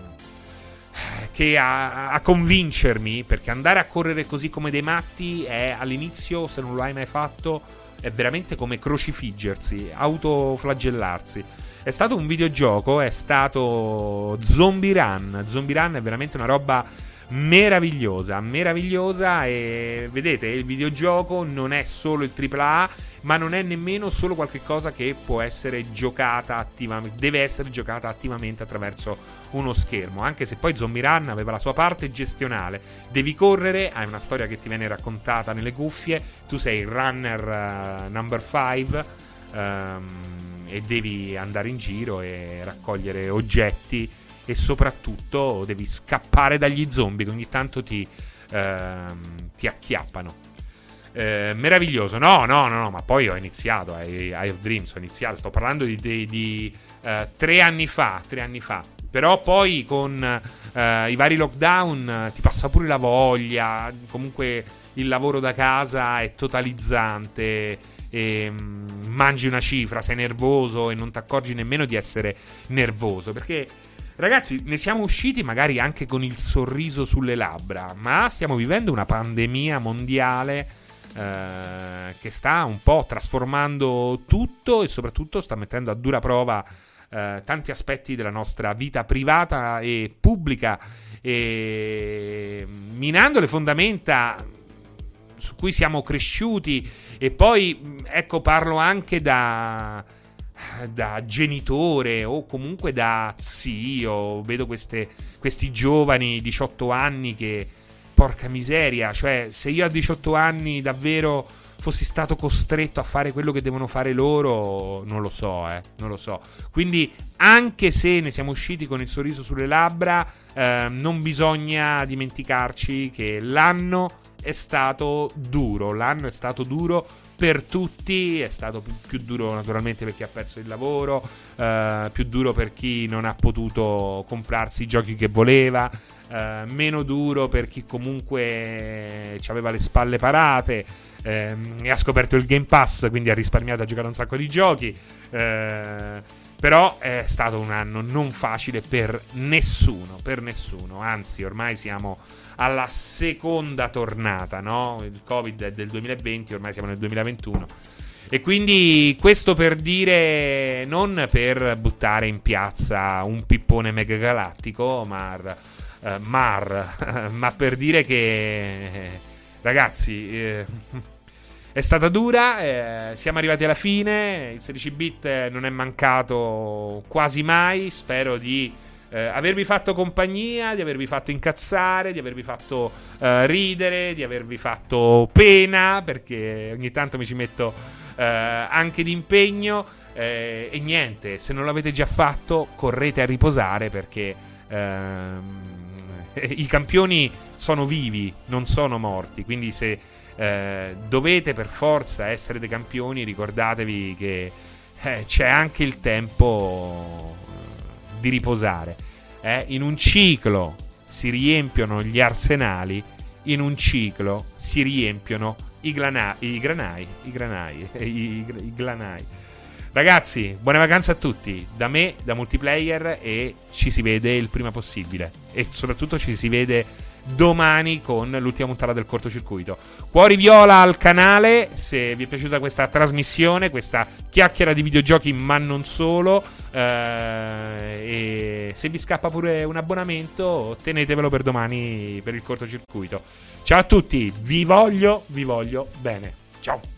che a, a, convincermi, perché andare a correre così come dei matti è all'inizio, se non lo hai mai fatto, è veramente come crocifiggersi, autoflagellarsi. È stato un videogioco, è stato Zombie Run. Zombie Run è veramente una roba meravigliosa, meravigliosa e vedete, il videogioco non è solo il AAA ma non è nemmeno solo qualcosa che può essere giocata attivamente, deve essere giocata attivamente attraverso uno schermo, anche se poi Zombie Run aveva la sua parte gestionale, devi correre, hai una storia che ti viene raccontata nelle cuffie, tu sei il runner uh, number 5 um, ehm, e devi andare in giro e raccogliere oggetti e soprattutto devi scappare dagli zombie che ogni tanto ti, ehm, ti acchiappano. Eh, meraviglioso, no, no, no, no, ma poi ho iniziato, I, I of Dreams, ho iniziato, sto parlando di, di, di uh, tre anni fa, tre anni fa. Però poi con uh, i vari lockdown uh, ti passa pure la voglia, comunque il lavoro da casa è totalizzante, e, um, mangi una cifra, sei nervoso e non ti accorgi nemmeno di essere nervoso, perché Ragazzi, ne siamo usciti magari anche con il sorriso sulle labbra, ma stiamo vivendo una pandemia mondiale eh, che sta un po' trasformando tutto e soprattutto sta mettendo a dura prova eh, tanti aspetti della nostra vita privata e pubblica e minando le fondamenta su cui siamo cresciuti. E poi ecco parlo anche da da genitore o comunque da zio. Vedo queste, questi giovani 18 anni che, porca miseria, cioè se io a 18 anni davvero fossi stato costretto a fare quello che devono fare loro, non lo so, eh, non lo so. Quindi anche se ne siamo usciti con il sorriso sulle labbra, eh, non bisogna dimenticarci che l'anno è stato duro, l'anno è stato duro per tutti, è stato più, più, duro naturalmente per chi ha perso il lavoro, eh, più duro per chi non ha potuto comprarsi i giochi che voleva, eh, meno duro per chi comunque aveva le spalle parate eh, e ha scoperto il Game Pass, quindi ha risparmiato a giocare un sacco di giochi. Eh, però è stato un anno non facile per nessuno, per nessuno, anzi ormai siamo alla seconda tornata, no? Il Covid è del 2020, ormai siamo nel 2021. E quindi questo per dire, non per buttare in piazza un pippone megagalattico, Mar, eh, Mar ma per dire che, ragazzi, eh, è stata dura, eh, siamo arrivati alla fine, il 16 bit non è mancato quasi mai, spero di eh, avervi fatto compagnia, di avervi fatto incazzare, di avervi fatto eh, ridere, di avervi fatto pena, perché ogni tanto mi ci metto eh, anche d'impegno. Eh, e niente, se non l'avete già fatto, correte a riposare perché ehm, i campioni sono vivi, non sono morti. Quindi se eh, dovete per forza essere dei campioni, ricordatevi che eh, c'è anche il tempo di riposare. Eh? In un ciclo si riempiono gli arsenali, in un ciclo si riempiono i, glana- i granai. I granai. I, i, i glanai. Ragazzi, buone vacanze a tutti. Da me, da multiplayer e ci si vede il prima possibile. E soprattutto ci si vede domani con l'ultima puntata del cortocircuito. Cuori viola al canale se vi è piaciuta questa trasmissione, questa chiacchiera di videogiochi, ma non solo. Eh, e se vi scappa pure un abbonamento, tenetevelo per domani per il cortocircuito. Ciao a tutti, vi voglio, vi voglio bene. Ciao.